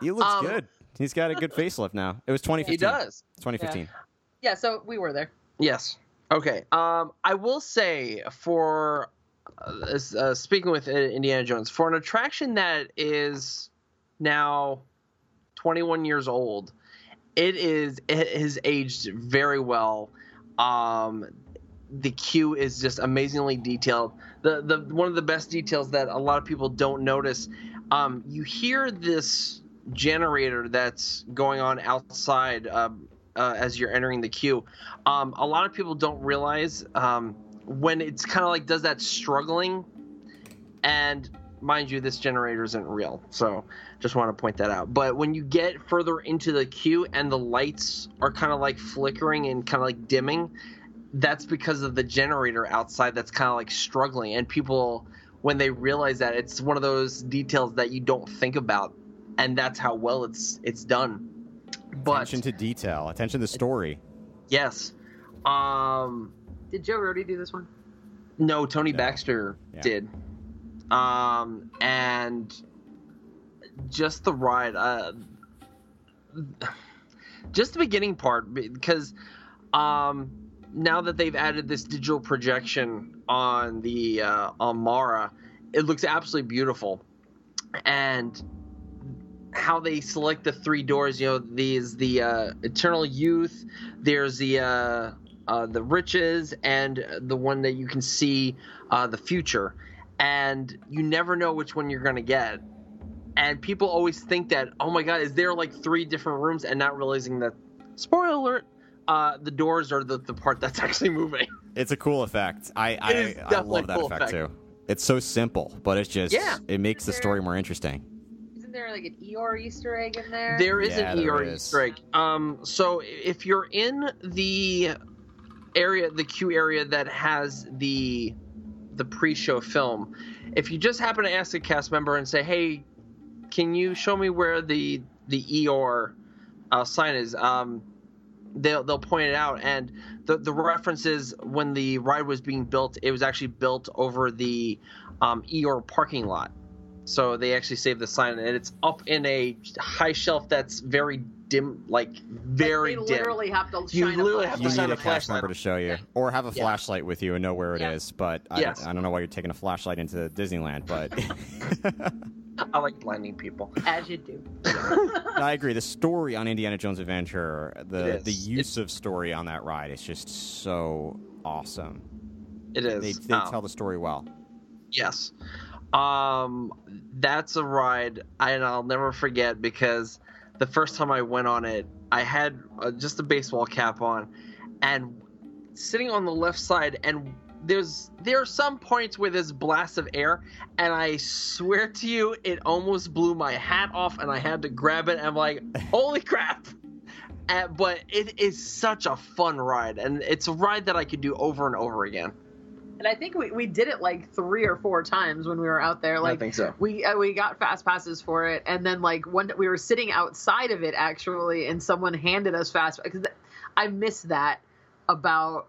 He looks Um, good. He's got a good facelift now. It was 2015. He does. 2015. yeah, so we were there. Yes. Okay. Um, I will say for uh, uh, speaking with uh, Indiana Jones for an attraction that is now 21 years old, it is it has aged very well. Um, the queue is just amazingly detailed. The the one of the best details that a lot of people don't notice. Um, you hear this generator that's going on outside um, uh, as you're entering the queue. Um, a lot of people don't realize um, when it's kind of like does that struggling, and mind you, this generator isn't real, so just want to point that out. But when you get further into the queue and the lights are kind of like flickering and kind of like dimming, that's because of the generator outside that's kind of like struggling, and people when they realize that it's one of those details that you don't think about, and that's how well it's it's done. But Attention to detail. Attention to story. yes, um, Did Joe Rohde do this one? no, Tony No. Baxter Yeah. did. Um, and just the ride, uh, just the beginning part, because um, now that they've added this digital projection on the uh, on Mara, it looks absolutely beautiful. and how they select the three doors. You know, these the uh, eternal youth. There's the uh, uh, the riches, and the one that you can see uh, the future, and you never know which one you're gonna get. And people always think that, oh my god, is there like three different rooms, and not realizing that, spoiler alert, uh, the doors are the, the part that's <laughs> actually moving. It's a cool effect. I I, I love that cool effect, effect. too. It's so simple, but it's just Yeah. it makes the story more interesting. Isn't there like an Eeyore Easter egg in there? There is Yeah, an there ER is. Easter egg. Um, so if you're in the area, the queue area that has the the pre-show film, if you just happen to ask a cast member and say, "Hey, can you show me where the the ER uh, sign is?" Um, they'll they'll point it out, and the the reference is when the ride was being built, it was actually built over the um, ER parking lot. So they actually saved the sign, and it's up in a high shelf that's very dim, like very they dim. literally have to You shine a literally have to You flashlight. shine need a a cast flashlight member to show you, Yeah. or have a Yeah. flashlight with you and know where it is. Yeah. But I, Yes. I don't know why you're taking a flashlight into Disneyland, but <laughs> <laughs> I like blinding people. as you do. <laughs> I agree. The story on Indiana Jones Adventure, the the is. use of story on that ride is just so awesome. It is. They they Um, tell the story well. Yes. Um, that's a ride, and I'll never forget because the first time I went on it, I had uh, just a baseball cap on, and sitting on the left side, and there's there are some points where there's blasts of air, and I swear to you, it almost blew my hat off, and I had to grab it. And I'm like, <laughs> holy crap! Uh, but it is such a fun ride, and it's a ride that I could do over and over again. And I think we, we did it like three or four times when we were out there. Like I think so. we uh, we got fast passes for it, and then like one we were sitting outside of it actually, and someone handed us fast because I miss that about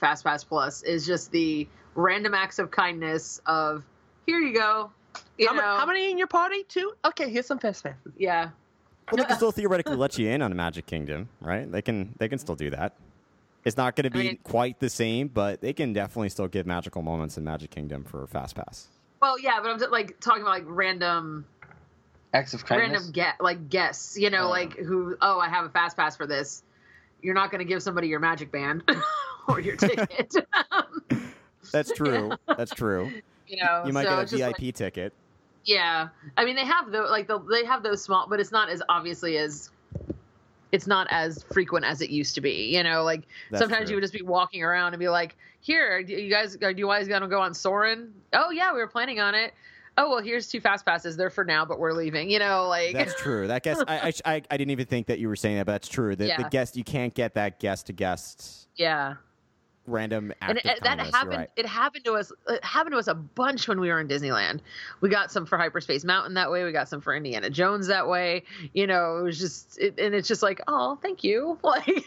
Fast Pass Plus is just the random acts of kindness of here you go, you how, know, ma- how many in your party? Two. Okay, here's some fast passes. yeah. Well, they can <laughs> still theoretically let you in on a Magic Kingdom, right? They can they can still do that. It's not going to be I mean- quite the same, but they can definitely still give magical moments in Magic Kingdom for Fast Pass. Well, yeah, but I'm just, like talking about like random Acts of kindness. random get like guests, you know, Oh. like who oh I have a fast pass for this. You're not going to give somebody your magic band <laughs> or your ticket. <laughs> That's true. That's true. you know, You might so get a VIP like- ticket. yeah, I mean they have the like the, they have those small, but it's not as obviously as it's not as frequent as it used to be. You know, like That's sometimes true. you would just be walking around and be like, "Here, you guys, are you guys gonna go on Soarin'? Oh yeah, we were planning on it. Oh well, here's two fast passes. They're for now, but we're leaving. You know, like That's true. That guest, I, I, I, didn't even think that you were saying that, but that's true. The, the guest, you can't get that guest to guest yeah. Random and it, that happened. right. It happened to us. It happened to us a bunch when we were in Disneyland. We got some for Hyperspace Mountain that way. We got some for Indiana Jones that way. You know, it was just, it, and it's just like, oh, thank you. <laughs> Like,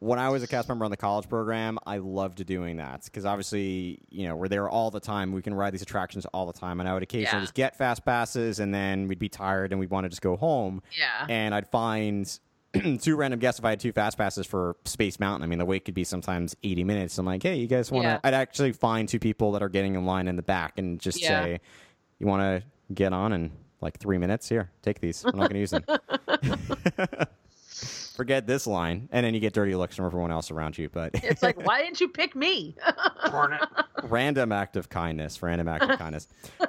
when I was a cast member on the college program, I loved doing that because obviously, you know, we're there all the time. We can ride these attractions all the time, and I would occasionally Yeah. just get fast passes, and then we'd be tired and we'd want to just go home. yeah, And I'd find <clears throat> two random guests if I had two fast passes for Space Mountain. I mean, the wait could be sometimes eighty minutes. I'm like, hey, you guys want to? Yeah. I'd actually find two people that are getting in line in the back and just Yeah. say, you want to get on in like three minutes? Here, take these. I'm not going to use them. <laughs> Forget this line, and then you get dirty looks from everyone else around you. But it's like, why didn't you pick me? <laughs> Random act of kindness. Random act of kindness. <laughs>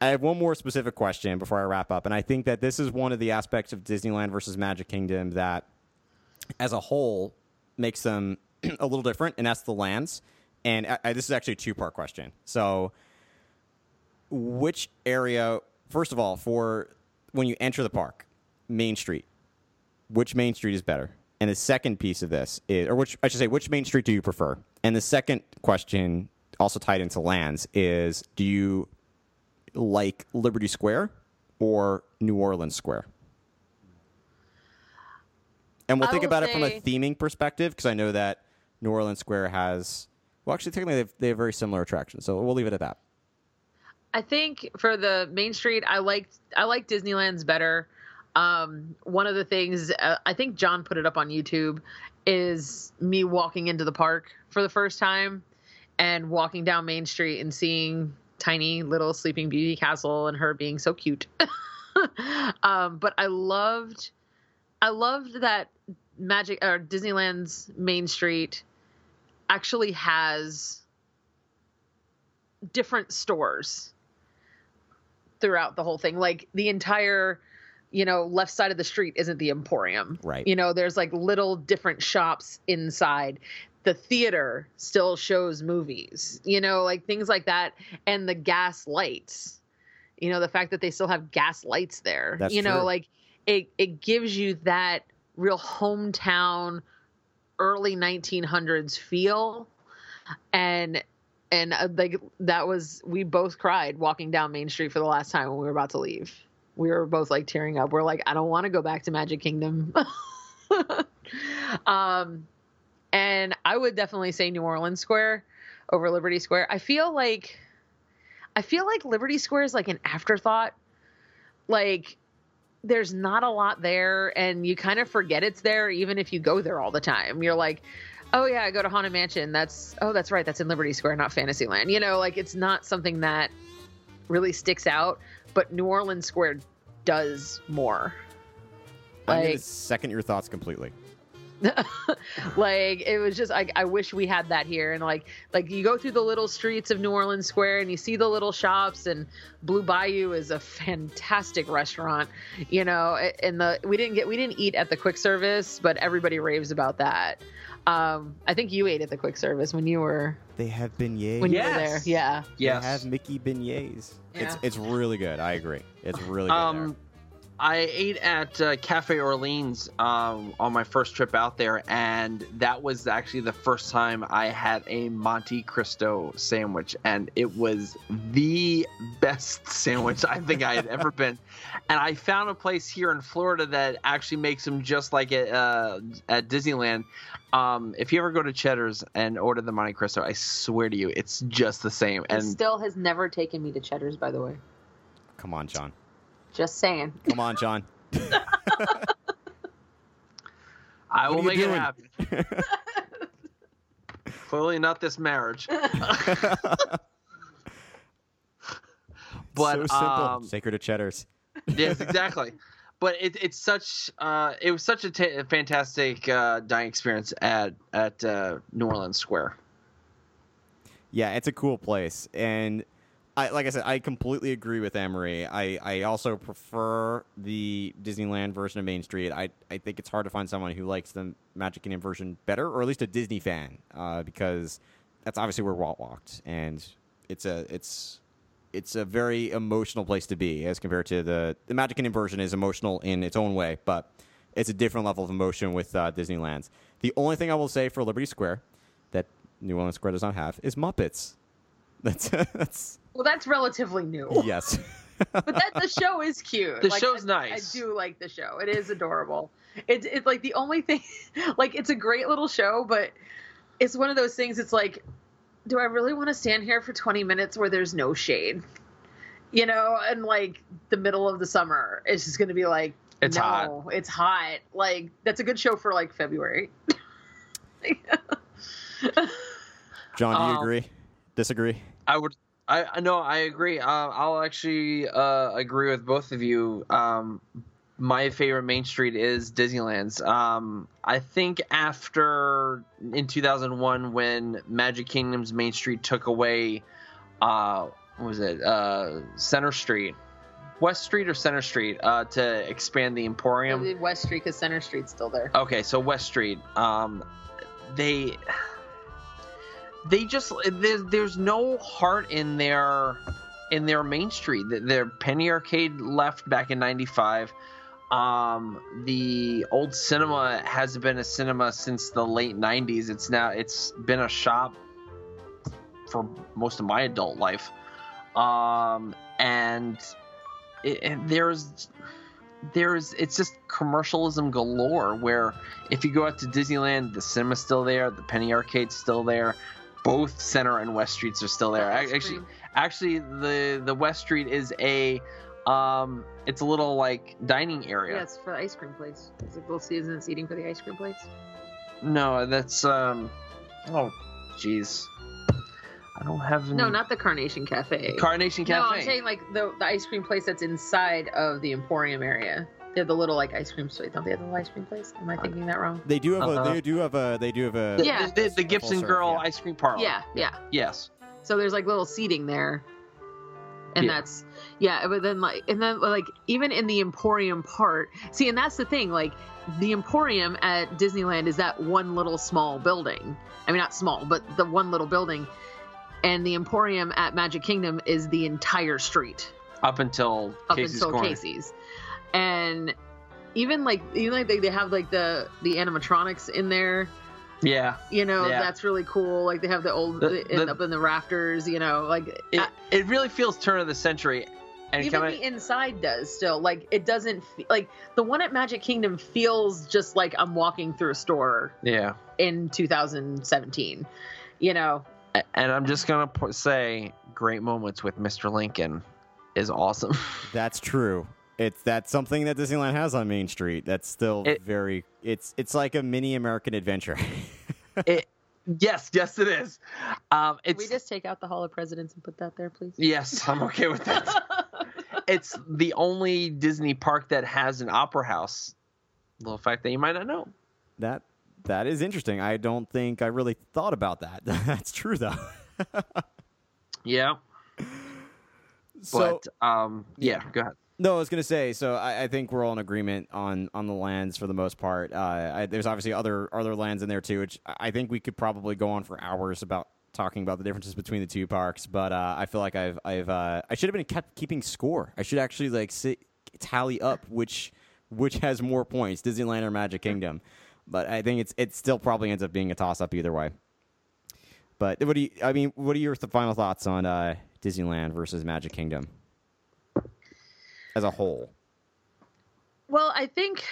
I have one more specific question before I wrap up, and I think that this is one of the aspects of Disneyland versus Magic Kingdom that, as a whole, makes them <clears throat> a little different, and that's the lands. And I, I, this is actually a two-part question. So, which area? First of all, for when you enter the park, Main Street, which Main Street is better? And the second piece of this is, or which I should say, which Main Street do you prefer? And the second question, also tied into lands, is do you like Liberty Square or New Orleans Square? And we'll I think about it from a theming perspective because I know that New Orleans Square has, well, actually, technically, they have, they have very similar attractions. So we'll leave it at that. I think for the Main Street, I liked I like Disneyland's better. Um, one of the things uh, I think John put it up on YouTube is me walking into the park for the first time and walking down Main Street and seeing tiny little Sleeping Beauty castle and her being so cute. <laughs> um, but I loved, I loved that Magic or Disneyland's Main Street actually has different stores throughout the whole thing. Like the entire, you know, left side of the street isn't the Emporium. Right. You know, there's like little different shops inside. The theater still shows movies, you know, like things like that. And the gas lights, you know, the fact that they still have gas lights there, That's you know, true. like it, it gives you that real hometown early 1900s feel. And and uh, like that was we both cried walking down main street for the last time when we were about to leave we were both like tearing up. We're like i don't want to go back to magic kingdom. <laughs> Um and i would definitely say new orleans square over liberty square. I feel like i feel like liberty square is like an afterthought. Like there's not a lot there and you kind of forget it's there even if you go there all the time. You're like oh yeah i go to haunted mansion. That's oh that's right that's in liberty square not fantasyland. You know like it's not something that really sticks out but new orleans square does more. I'm like second your thoughts completely. <laughs> like it was just like I wish we had that here. And like like you go through the little streets of New Orleans Square and you see the little shops and Blue Bayou is a fantastic restaurant you know and the we didn't get we didn't eat at the quick service but everybody raves about that um I think you ate at the quick service when you were They have beignets. when you were there yeah Yes. They have Mickey beignets. It's Yeah. it's really good. I agree. It's really good. Um, I ate at uh, Cafe Orleans um, on my first trip out there, and that was actually the first time I had a Monte Cristo sandwich, and it was the best <laughs> sandwich I think I had ever been. And I found a place here in Florida that actually makes them just like it uh, at Disneyland. Um, if you ever go to Cheddar's and order the Monte Cristo, I swear to you, it's just the same. and And still has never taken me to Cheddar's by the way Come on, John. Just saying Come on, John. <laughs> I will are you make doing? it happen. <laughs> Clearly not this marriage. <laughs> but so simple. um, Sacred to Cheddar's. yes, exactly. But it, it's such uh, it was such a fantastic uh, dining experience at at uh, New Orleans Square. Yeah, it's a cool place, and I like I said, I completely agree with Emery. I, I also prefer the Disneyland version of Main Street. I I think it's hard to find someone who likes the Magic Kingdom version better, or at least a Disney fan, uh, because that's obviously where Walt walked, and it's a it's it's a very emotional place to be as compared to the the Magic Kingdom version is emotional in its own way, but it's a different level of emotion with uh, Disneyland's. The only thing I will say for Liberty Square that New Orleans Square does not have is Muppets. <laughs> That's that's well that's relatively new yes. <laughs> but that the show is cute. The Like, show's I- nice. I do like the show. It is adorable. It's it's like the only thing, <laughs> like it's a great little show, but it's one of those things. It's like, do I really want to stand here for 20 minutes where there's no shade? You know, and like the middle of the summer, it's just going to be like, It's no, hot. It's hot. Like that's a good show for like February. John, do you Um, agree? Disagree? I would. I I know. I agree. Uh, I'll actually uh, agree with both of you. Um, my favorite Main Street is Disneyland's. Um, I think after in 2001 when Magic Kingdom's Main Street took away, uh, what was it? Uh, Center Street, West Street or Center Street uh, to expand the Emporium. West Street, because Center Street's still there. Okay, so West Street. Um, they they just there's there's no heart in their in their Main Street. Th- Their Penny Arcade left back in '95. Um, the old cinema hasn't been a cinema since the late '90s. It's now it's been a shop for most of my adult life. Um, and it, and there's there's it's just commercialism galore where if you go out to Disneyland, the cinema's still there, the Penny Arcade's still there, both Center and West Streets are still there. Actually, actually, the the West Street is a um, it's a little like dining area. Yeah, it's for the ice cream place. It's like Little Caesars eating for the ice cream place. No, that's um, oh, jeez, I don't have No, not the Carnation Cafe. Carnation Cafe. No, I'm saying like the, the ice cream place that's inside of the Emporium area. They have the little like ice cream place. Don't they have the little ice cream place? Am I thinking that wrong? They do have Uh-huh. a. They do have a. They do have a. the, Yeah. the, the, full Gibson serve, Girl yeah. ice cream parlor. Yeah, yeah. Yes. So there's like little seating there. And Yeah. that's yeah, but then like and then like even in the Emporium part, see, and that's the thing, like the Emporium at Disneyland is that one little small building. I mean not small, but the one little building. And the Emporium at Magic Kingdom is the entire street Up until up Casey's until Corner. Casey's. And even like even like they, they have like the the animatronics in there Yeah. you know Yeah. that's really cool like they have the old The- end the- up in the rafters you know like It, I- it really feels turn of the century. And even can I, the inside does still like it doesn't fe- like the one at magic kingdom feels just like i'm walking through a store yeah. in 2017 you know And I'm just gonna say, great moments with Mr. Lincoln is awesome. <laughs> That's true. It's that's something that Disneyland has on Main Street. That's still It- very. It's it's like a mini American adventure. <laughs> it, yes, yes, it is. Um, Can we just take out the hall of presidents and put that there please yes, I'm <laughs> okay with that. it's the only Disney park that has an opera house. Little fact that you might not know. that that is interesting. I don't think I really thought about that. <laughs> that's true though. Yeah, So but um, yeah, go ahead. No, I was gonna say. So I, I think we're all in agreement on on the lands for the most part. Uh, I, there's obviously other other lands in there too, which I think we could probably go on for hours about talking about the differences between the two parks. But uh, I feel like I've I've uh, I should have been kept keeping score. I should actually like sit, tally up which which has more points, Disneyland or Magic Kingdom. But I think it's it still probably ends up being a toss up either way. But what do you? I mean, what are your th- final thoughts on uh, Disneyland versus Magic Kingdom as a whole? Well, I think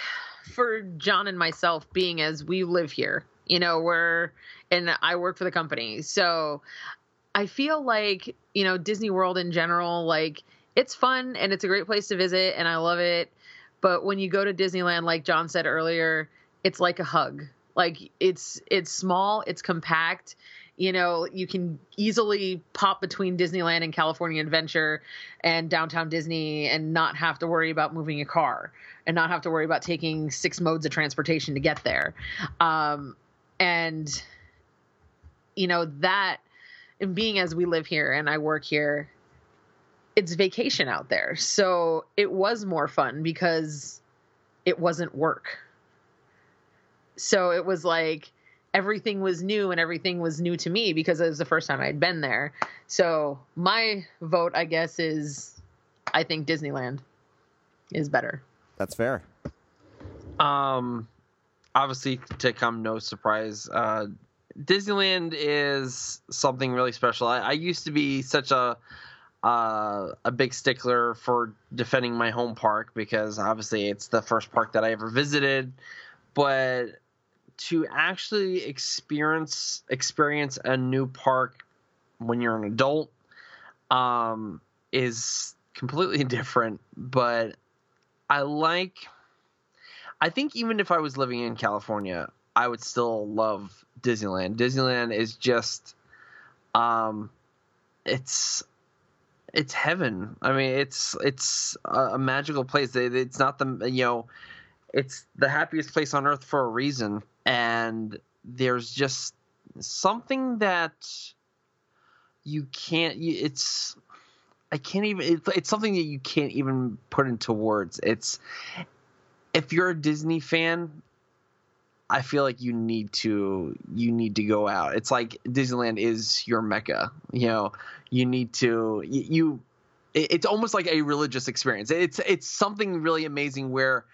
for John and myself, being as we live here, you know, we're and I work for the company, so I feel like you know Disney World in general, like it's fun and it's a great place to visit, and I love it. But when you go to Disneyland, like John said earlier, it's like a hug. Like it's it's small, it's compact. You know, you can easily pop between Disneyland and California Adventure and downtown Disney and not have to worry about moving a car and not have to worry about taking six modes of transportation to get there. Um, and, you know, that, and being as we live here and I work here, it's vacation out there. So it was more fun because it wasn't work. So it was like everything was new and everything was new to me because it was the first time I'd been there. So my vote, I guess, is I think Disneyland is better. That's fair. Um, obviously, to come no surprise, uh, Disneyland is something really special. I, I used to be such a uh, a big stickler for defending my home park because obviously it's the first park that I ever visited, but to actually experience experience a new park when you're an adult um, is completely <laughs> different. But I like. I think even if I was living in California, I would still love Disneyland. Disneyland is just, um, it's it's heaven. I mean, it's it's a, magical place. It's not the you know, it's the happiest place on earth for a reason, and there's just something that you can't. It's I can't even. It's, something that you can't even put into words. It's if you're a Disney fan, I feel like you need to you need to go out. It's like Disneyland is your mecca. You know, you need to you it's almost like a religious experience. It's it's something really amazing where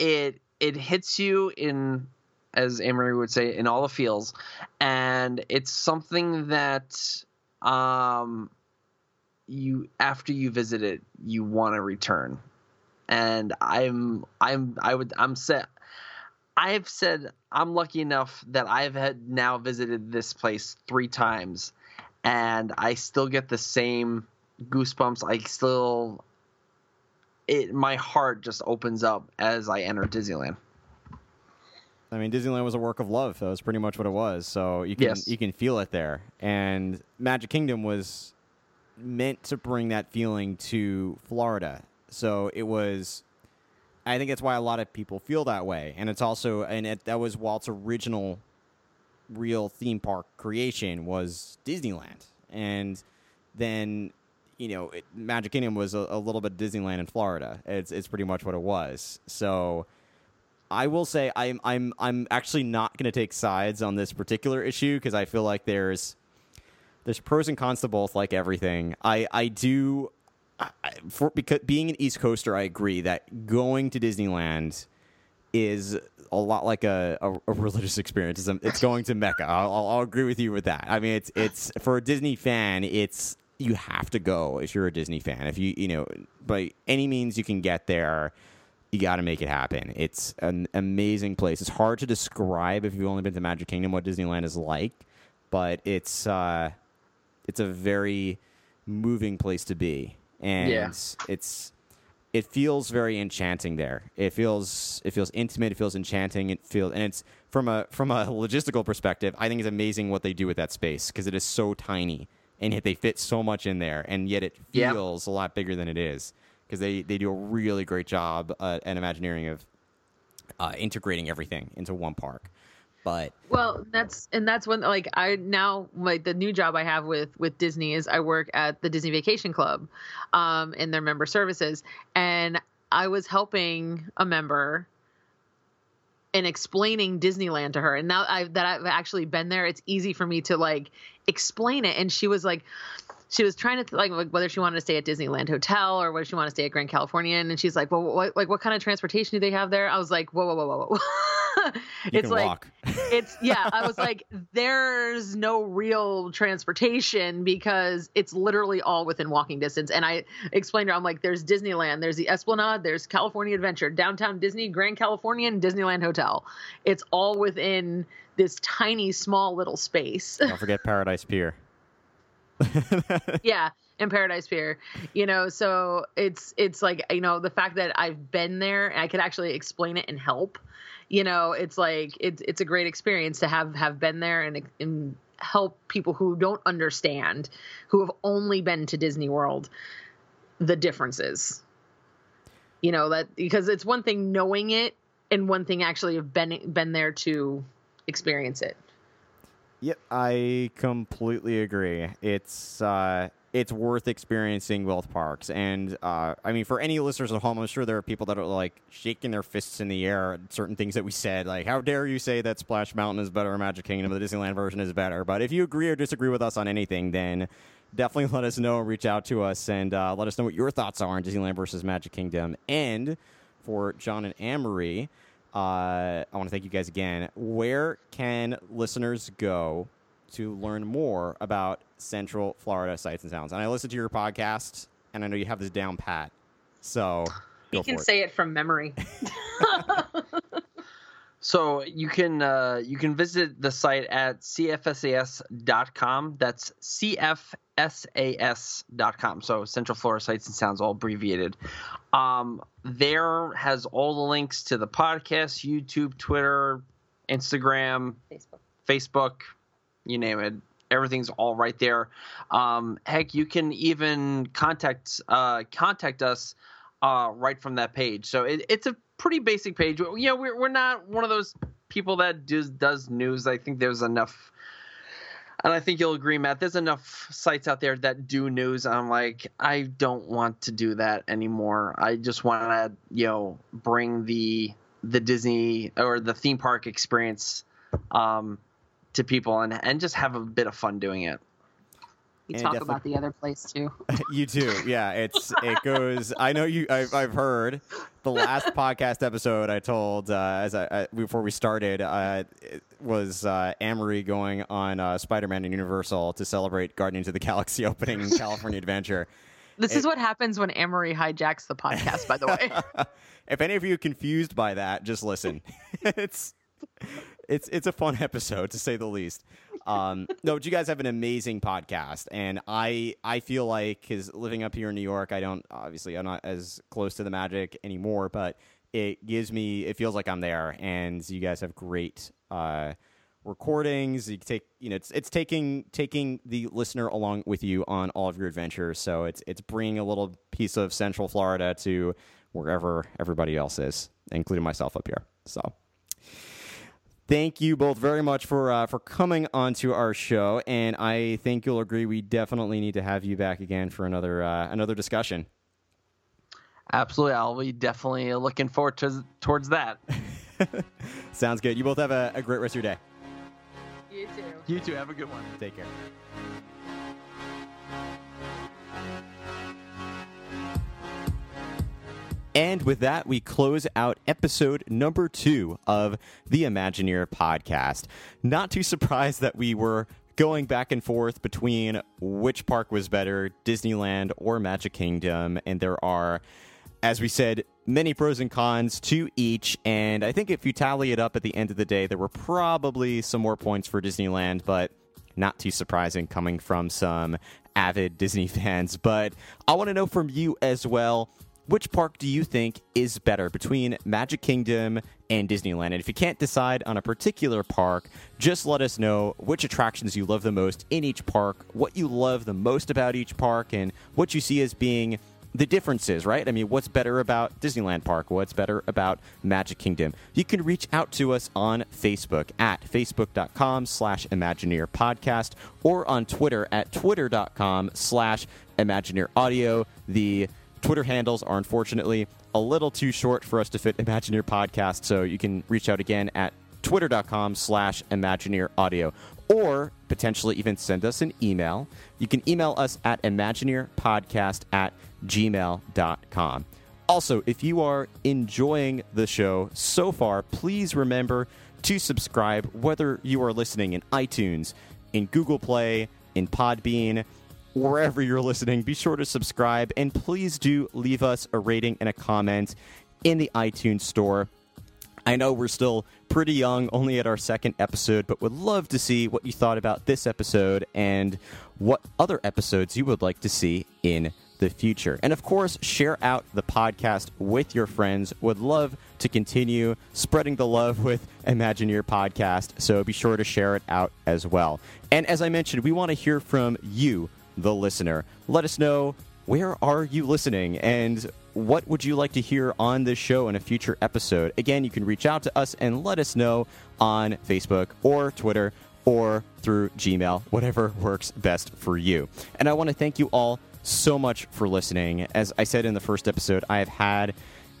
it it hits you in as Anne Marie would say in all the feels, and it's something that um you after you visit it you want to return. And i'm i'm i would i'm set i've said i'm lucky enough that i've had now visited this place three times. And i still get the same goosebumps. I still it my heart just opens up as i enter disneyland I mean, Disneyland was a work of love. That was pretty much what it was. So you can Yes. you can feel it there. And Magic Kingdom was meant to bring that feeling to Florida. So it was. I think that's why a lot of people feel that way, and it's also and it, that was Walt's original real theme park creation was Disneyland, and then you know it, Magic Kingdom was a, a little bit Disneyland in Florida. It's it's pretty much what it was. So I will say I'm I'm I'm actually not going to take sides on this particular issue because I feel like there's there's pros and cons to both, like everything. I I do I, for because being an East Coaster, I agree that going to Disneyland is a lot like a, a, a religious experience. It's, going to Mecca. I'll, I'll, I'll agree with you with that. I mean, it's it's for a Disney fan, it's you have to go if you're a Disney fan. If you you know by any means you can get there, you got to make it happen. It's an amazing place. It's hard to describe if you've only been to Magic Kingdom what Disneyland is like, but it's uh, it's a very moving place to be, and Yeah. it's it feels very enchanting there. It feels it feels intimate. It feels enchanting. It feels and it's from a from a logistical perspective. I think it's amazing what they do with that space because it is so tiny and yet they fit so much in there, and yet it feels a lot bigger than it is because they they do a really great job uh, at Imagineering of uh, integrating everything into one park. But Well, that's and that's when like I now like the new job I have with with Disney is I work at the Disney Vacation Club, um, in their member services, and I was helping a member and explaining Disneyland to her. And now I that I've actually been there, it's easy for me to like explain it. And she was like, she was trying to like, like whether she wanted to stay at Disneyland Hotel or whether she wanted to stay at Grand Californian. And she's like, well, what like what kind of transportation do they have there? I was like, whoa, whoa, whoa, whoa, whoa. <laughs> it's like walk. <laughs> it's yeah i was like there's no real transportation because it's literally all within walking distance and i explained to her i'm like there's disneyland there's the esplanade there's california adventure downtown disney grand californian disneyland hotel it's all within this tiny small little space Don't forget Paradise Pier. <laughs> yeah in paradise pier. You know so it's it's like you know the fact that i've been there and i could actually explain it and help. You know it's like it's it's a great experience to have have been there and and help people who don't understand who have only been to disney world the differences. You know that because it's one thing knowing it and one thing actually have been been there to experience it Yep, I completely agree. It's uh, it's worth experiencing both parks, and uh, I mean, for any listeners at home, I'm sure there are people that are like shaking their fists in the air at certain things that we said, like "How dare you say that Splash Mountain is better, or Magic Kingdom, the Disneyland version is better?" But if you agree or disagree with us on anything, then definitely <laughs> let us know. And reach out to us and uh, let us know what your thoughts are on Disneyland versus Magic Kingdom. And for John and Anne-Marie, uh, I want to thank you guys again. Where can listeners go to learn more about Central Florida sights and sounds? And I listened to your podcast, and I know you have this down pat. So you can it. say it from memory <laughs> <laughs> So you can uh, you can visit the site at cfsas.com. That's cfsas.com. So Central Florida Sights and Sounds, all abbreviated. Um, there has all the links to the podcast, YouTube, Twitter, Instagram, facebook Facebook, you name it. Everything's all right there. Um, heck, you can even contact uh, contact us uh, right from that page. So it, it's a pretty basic page. You know, we're we're not one of those people that does does news. I think there's enough. And I think you'll agree, Matt. There's enough sites out there that do news. I'm like, I don't want to do that anymore. I just want to, you know, bring the the Disney or the theme park experience um, to people and and just have a bit of fun doing it. And talk about the other place too <laughs> you too. Yeah, it's it goes. I know you. I've, I've heard the last <laughs> podcast episode. I told uh, as I, I before we started uh, was uh, Anne Marie going on uh, Spider-Man and Universal to celebrate Guardians of the Galaxy opening California Adventure. <laughs> This It- is what happens when Anne Marie hijacks the podcast, by the way. if any of you are confused by that, just listen. it's it's it's a fun episode to say the least. Um, no, but you guys have an amazing podcast, and I I feel like because living up here in New York, I don't obviously I'm not as close to the magic anymore, but it gives me it feels like I'm there, and you guys have great uh, recordings. You take you know it's it's taking taking the listener along with you on all of your adventures. So it's it's bringing a little piece of Central Florida to wherever everybody else is, including myself up here. So thank you both very much for uh, for coming onto our show, and I think you'll agree we definitely need to have you back again for another uh, another discussion. Absolutely, I'll be definitely looking forward to towards that. <laughs> Sounds good. You both have a, a great rest of your day. You too. You too. Have a good one. Take care. And with that, we close out episode number two of the Imagineer podcast. Not too surprised that we were going back and forth between which park was better, Disneyland or Magic Kingdom. And there are, as we said, many pros and cons to each. And I think if you tally it up at the end of the day, there were probably some more points for Disneyland, but not too surprising coming from some avid Disney <laughs> fans. But I want to know from you as well which park do you think is better between Magic Kingdom and Disneyland? And if you can't decide on a particular park, just let us know which attractions you love the most in each park, what you love the most about each park, and what you see as being the differences, right? I mean, what's better about Disneyland Park? What's better about Magic Kingdom? You can reach out to us on Facebook at facebook.com slash Imagineer Podcast or on Twitter at twitter.com slash Imagineer Audio. The Twitter handles are unfortunately a little too short for us to fit Imagineer Podcast, so you can reach out again at twitter.com slash Imagineer Audio or potentially even send us an email. You can email us at imagineerpodcast at gmail.com. Also, if you are enjoying the show so far, please remember to subscribe, whether you are listening in iTunes, in Google Play, in Podbean, wherever you're listening. Be sure to subscribe and please do leave us a rating and a comment in the iTunes store. I know we're still pretty young, only at our second episode, but would love to see what you thought about this episode and what other episodes you would like to see in the future. And of course, share out the podcast with your friends. Would love to continue spreading the love with Imagineer Podcast, so be sure to share it out as well. And as I mentioned, we want to hear from you, the listener. Let us know where are you listening and what would you like to hear on this show in a future episode? Again, you can reach out to us and let us know on Facebook or Twitter or through Gmail, whatever <laughs> works best for you. And I want to thank you all so much for listening. As I said in the first episode, I have had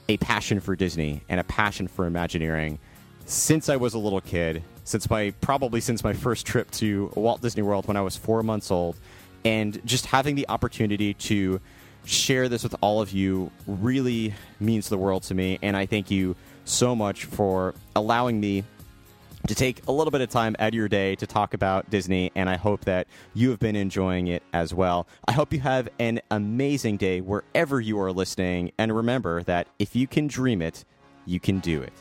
a passion for Disney and a passion for Imagineering since I was a little kid, since my probably since my first trip to Walt Disney World when I was 4 months old. And just having the opportunity to share this with all of you really means the world to me. And I thank you so much for allowing me to take a little bit of time out of your day to talk about Disney. And I hope that you have been enjoying it as well. I hope you have an amazing day wherever you are listening. And remember that if you can dream it, you can do it.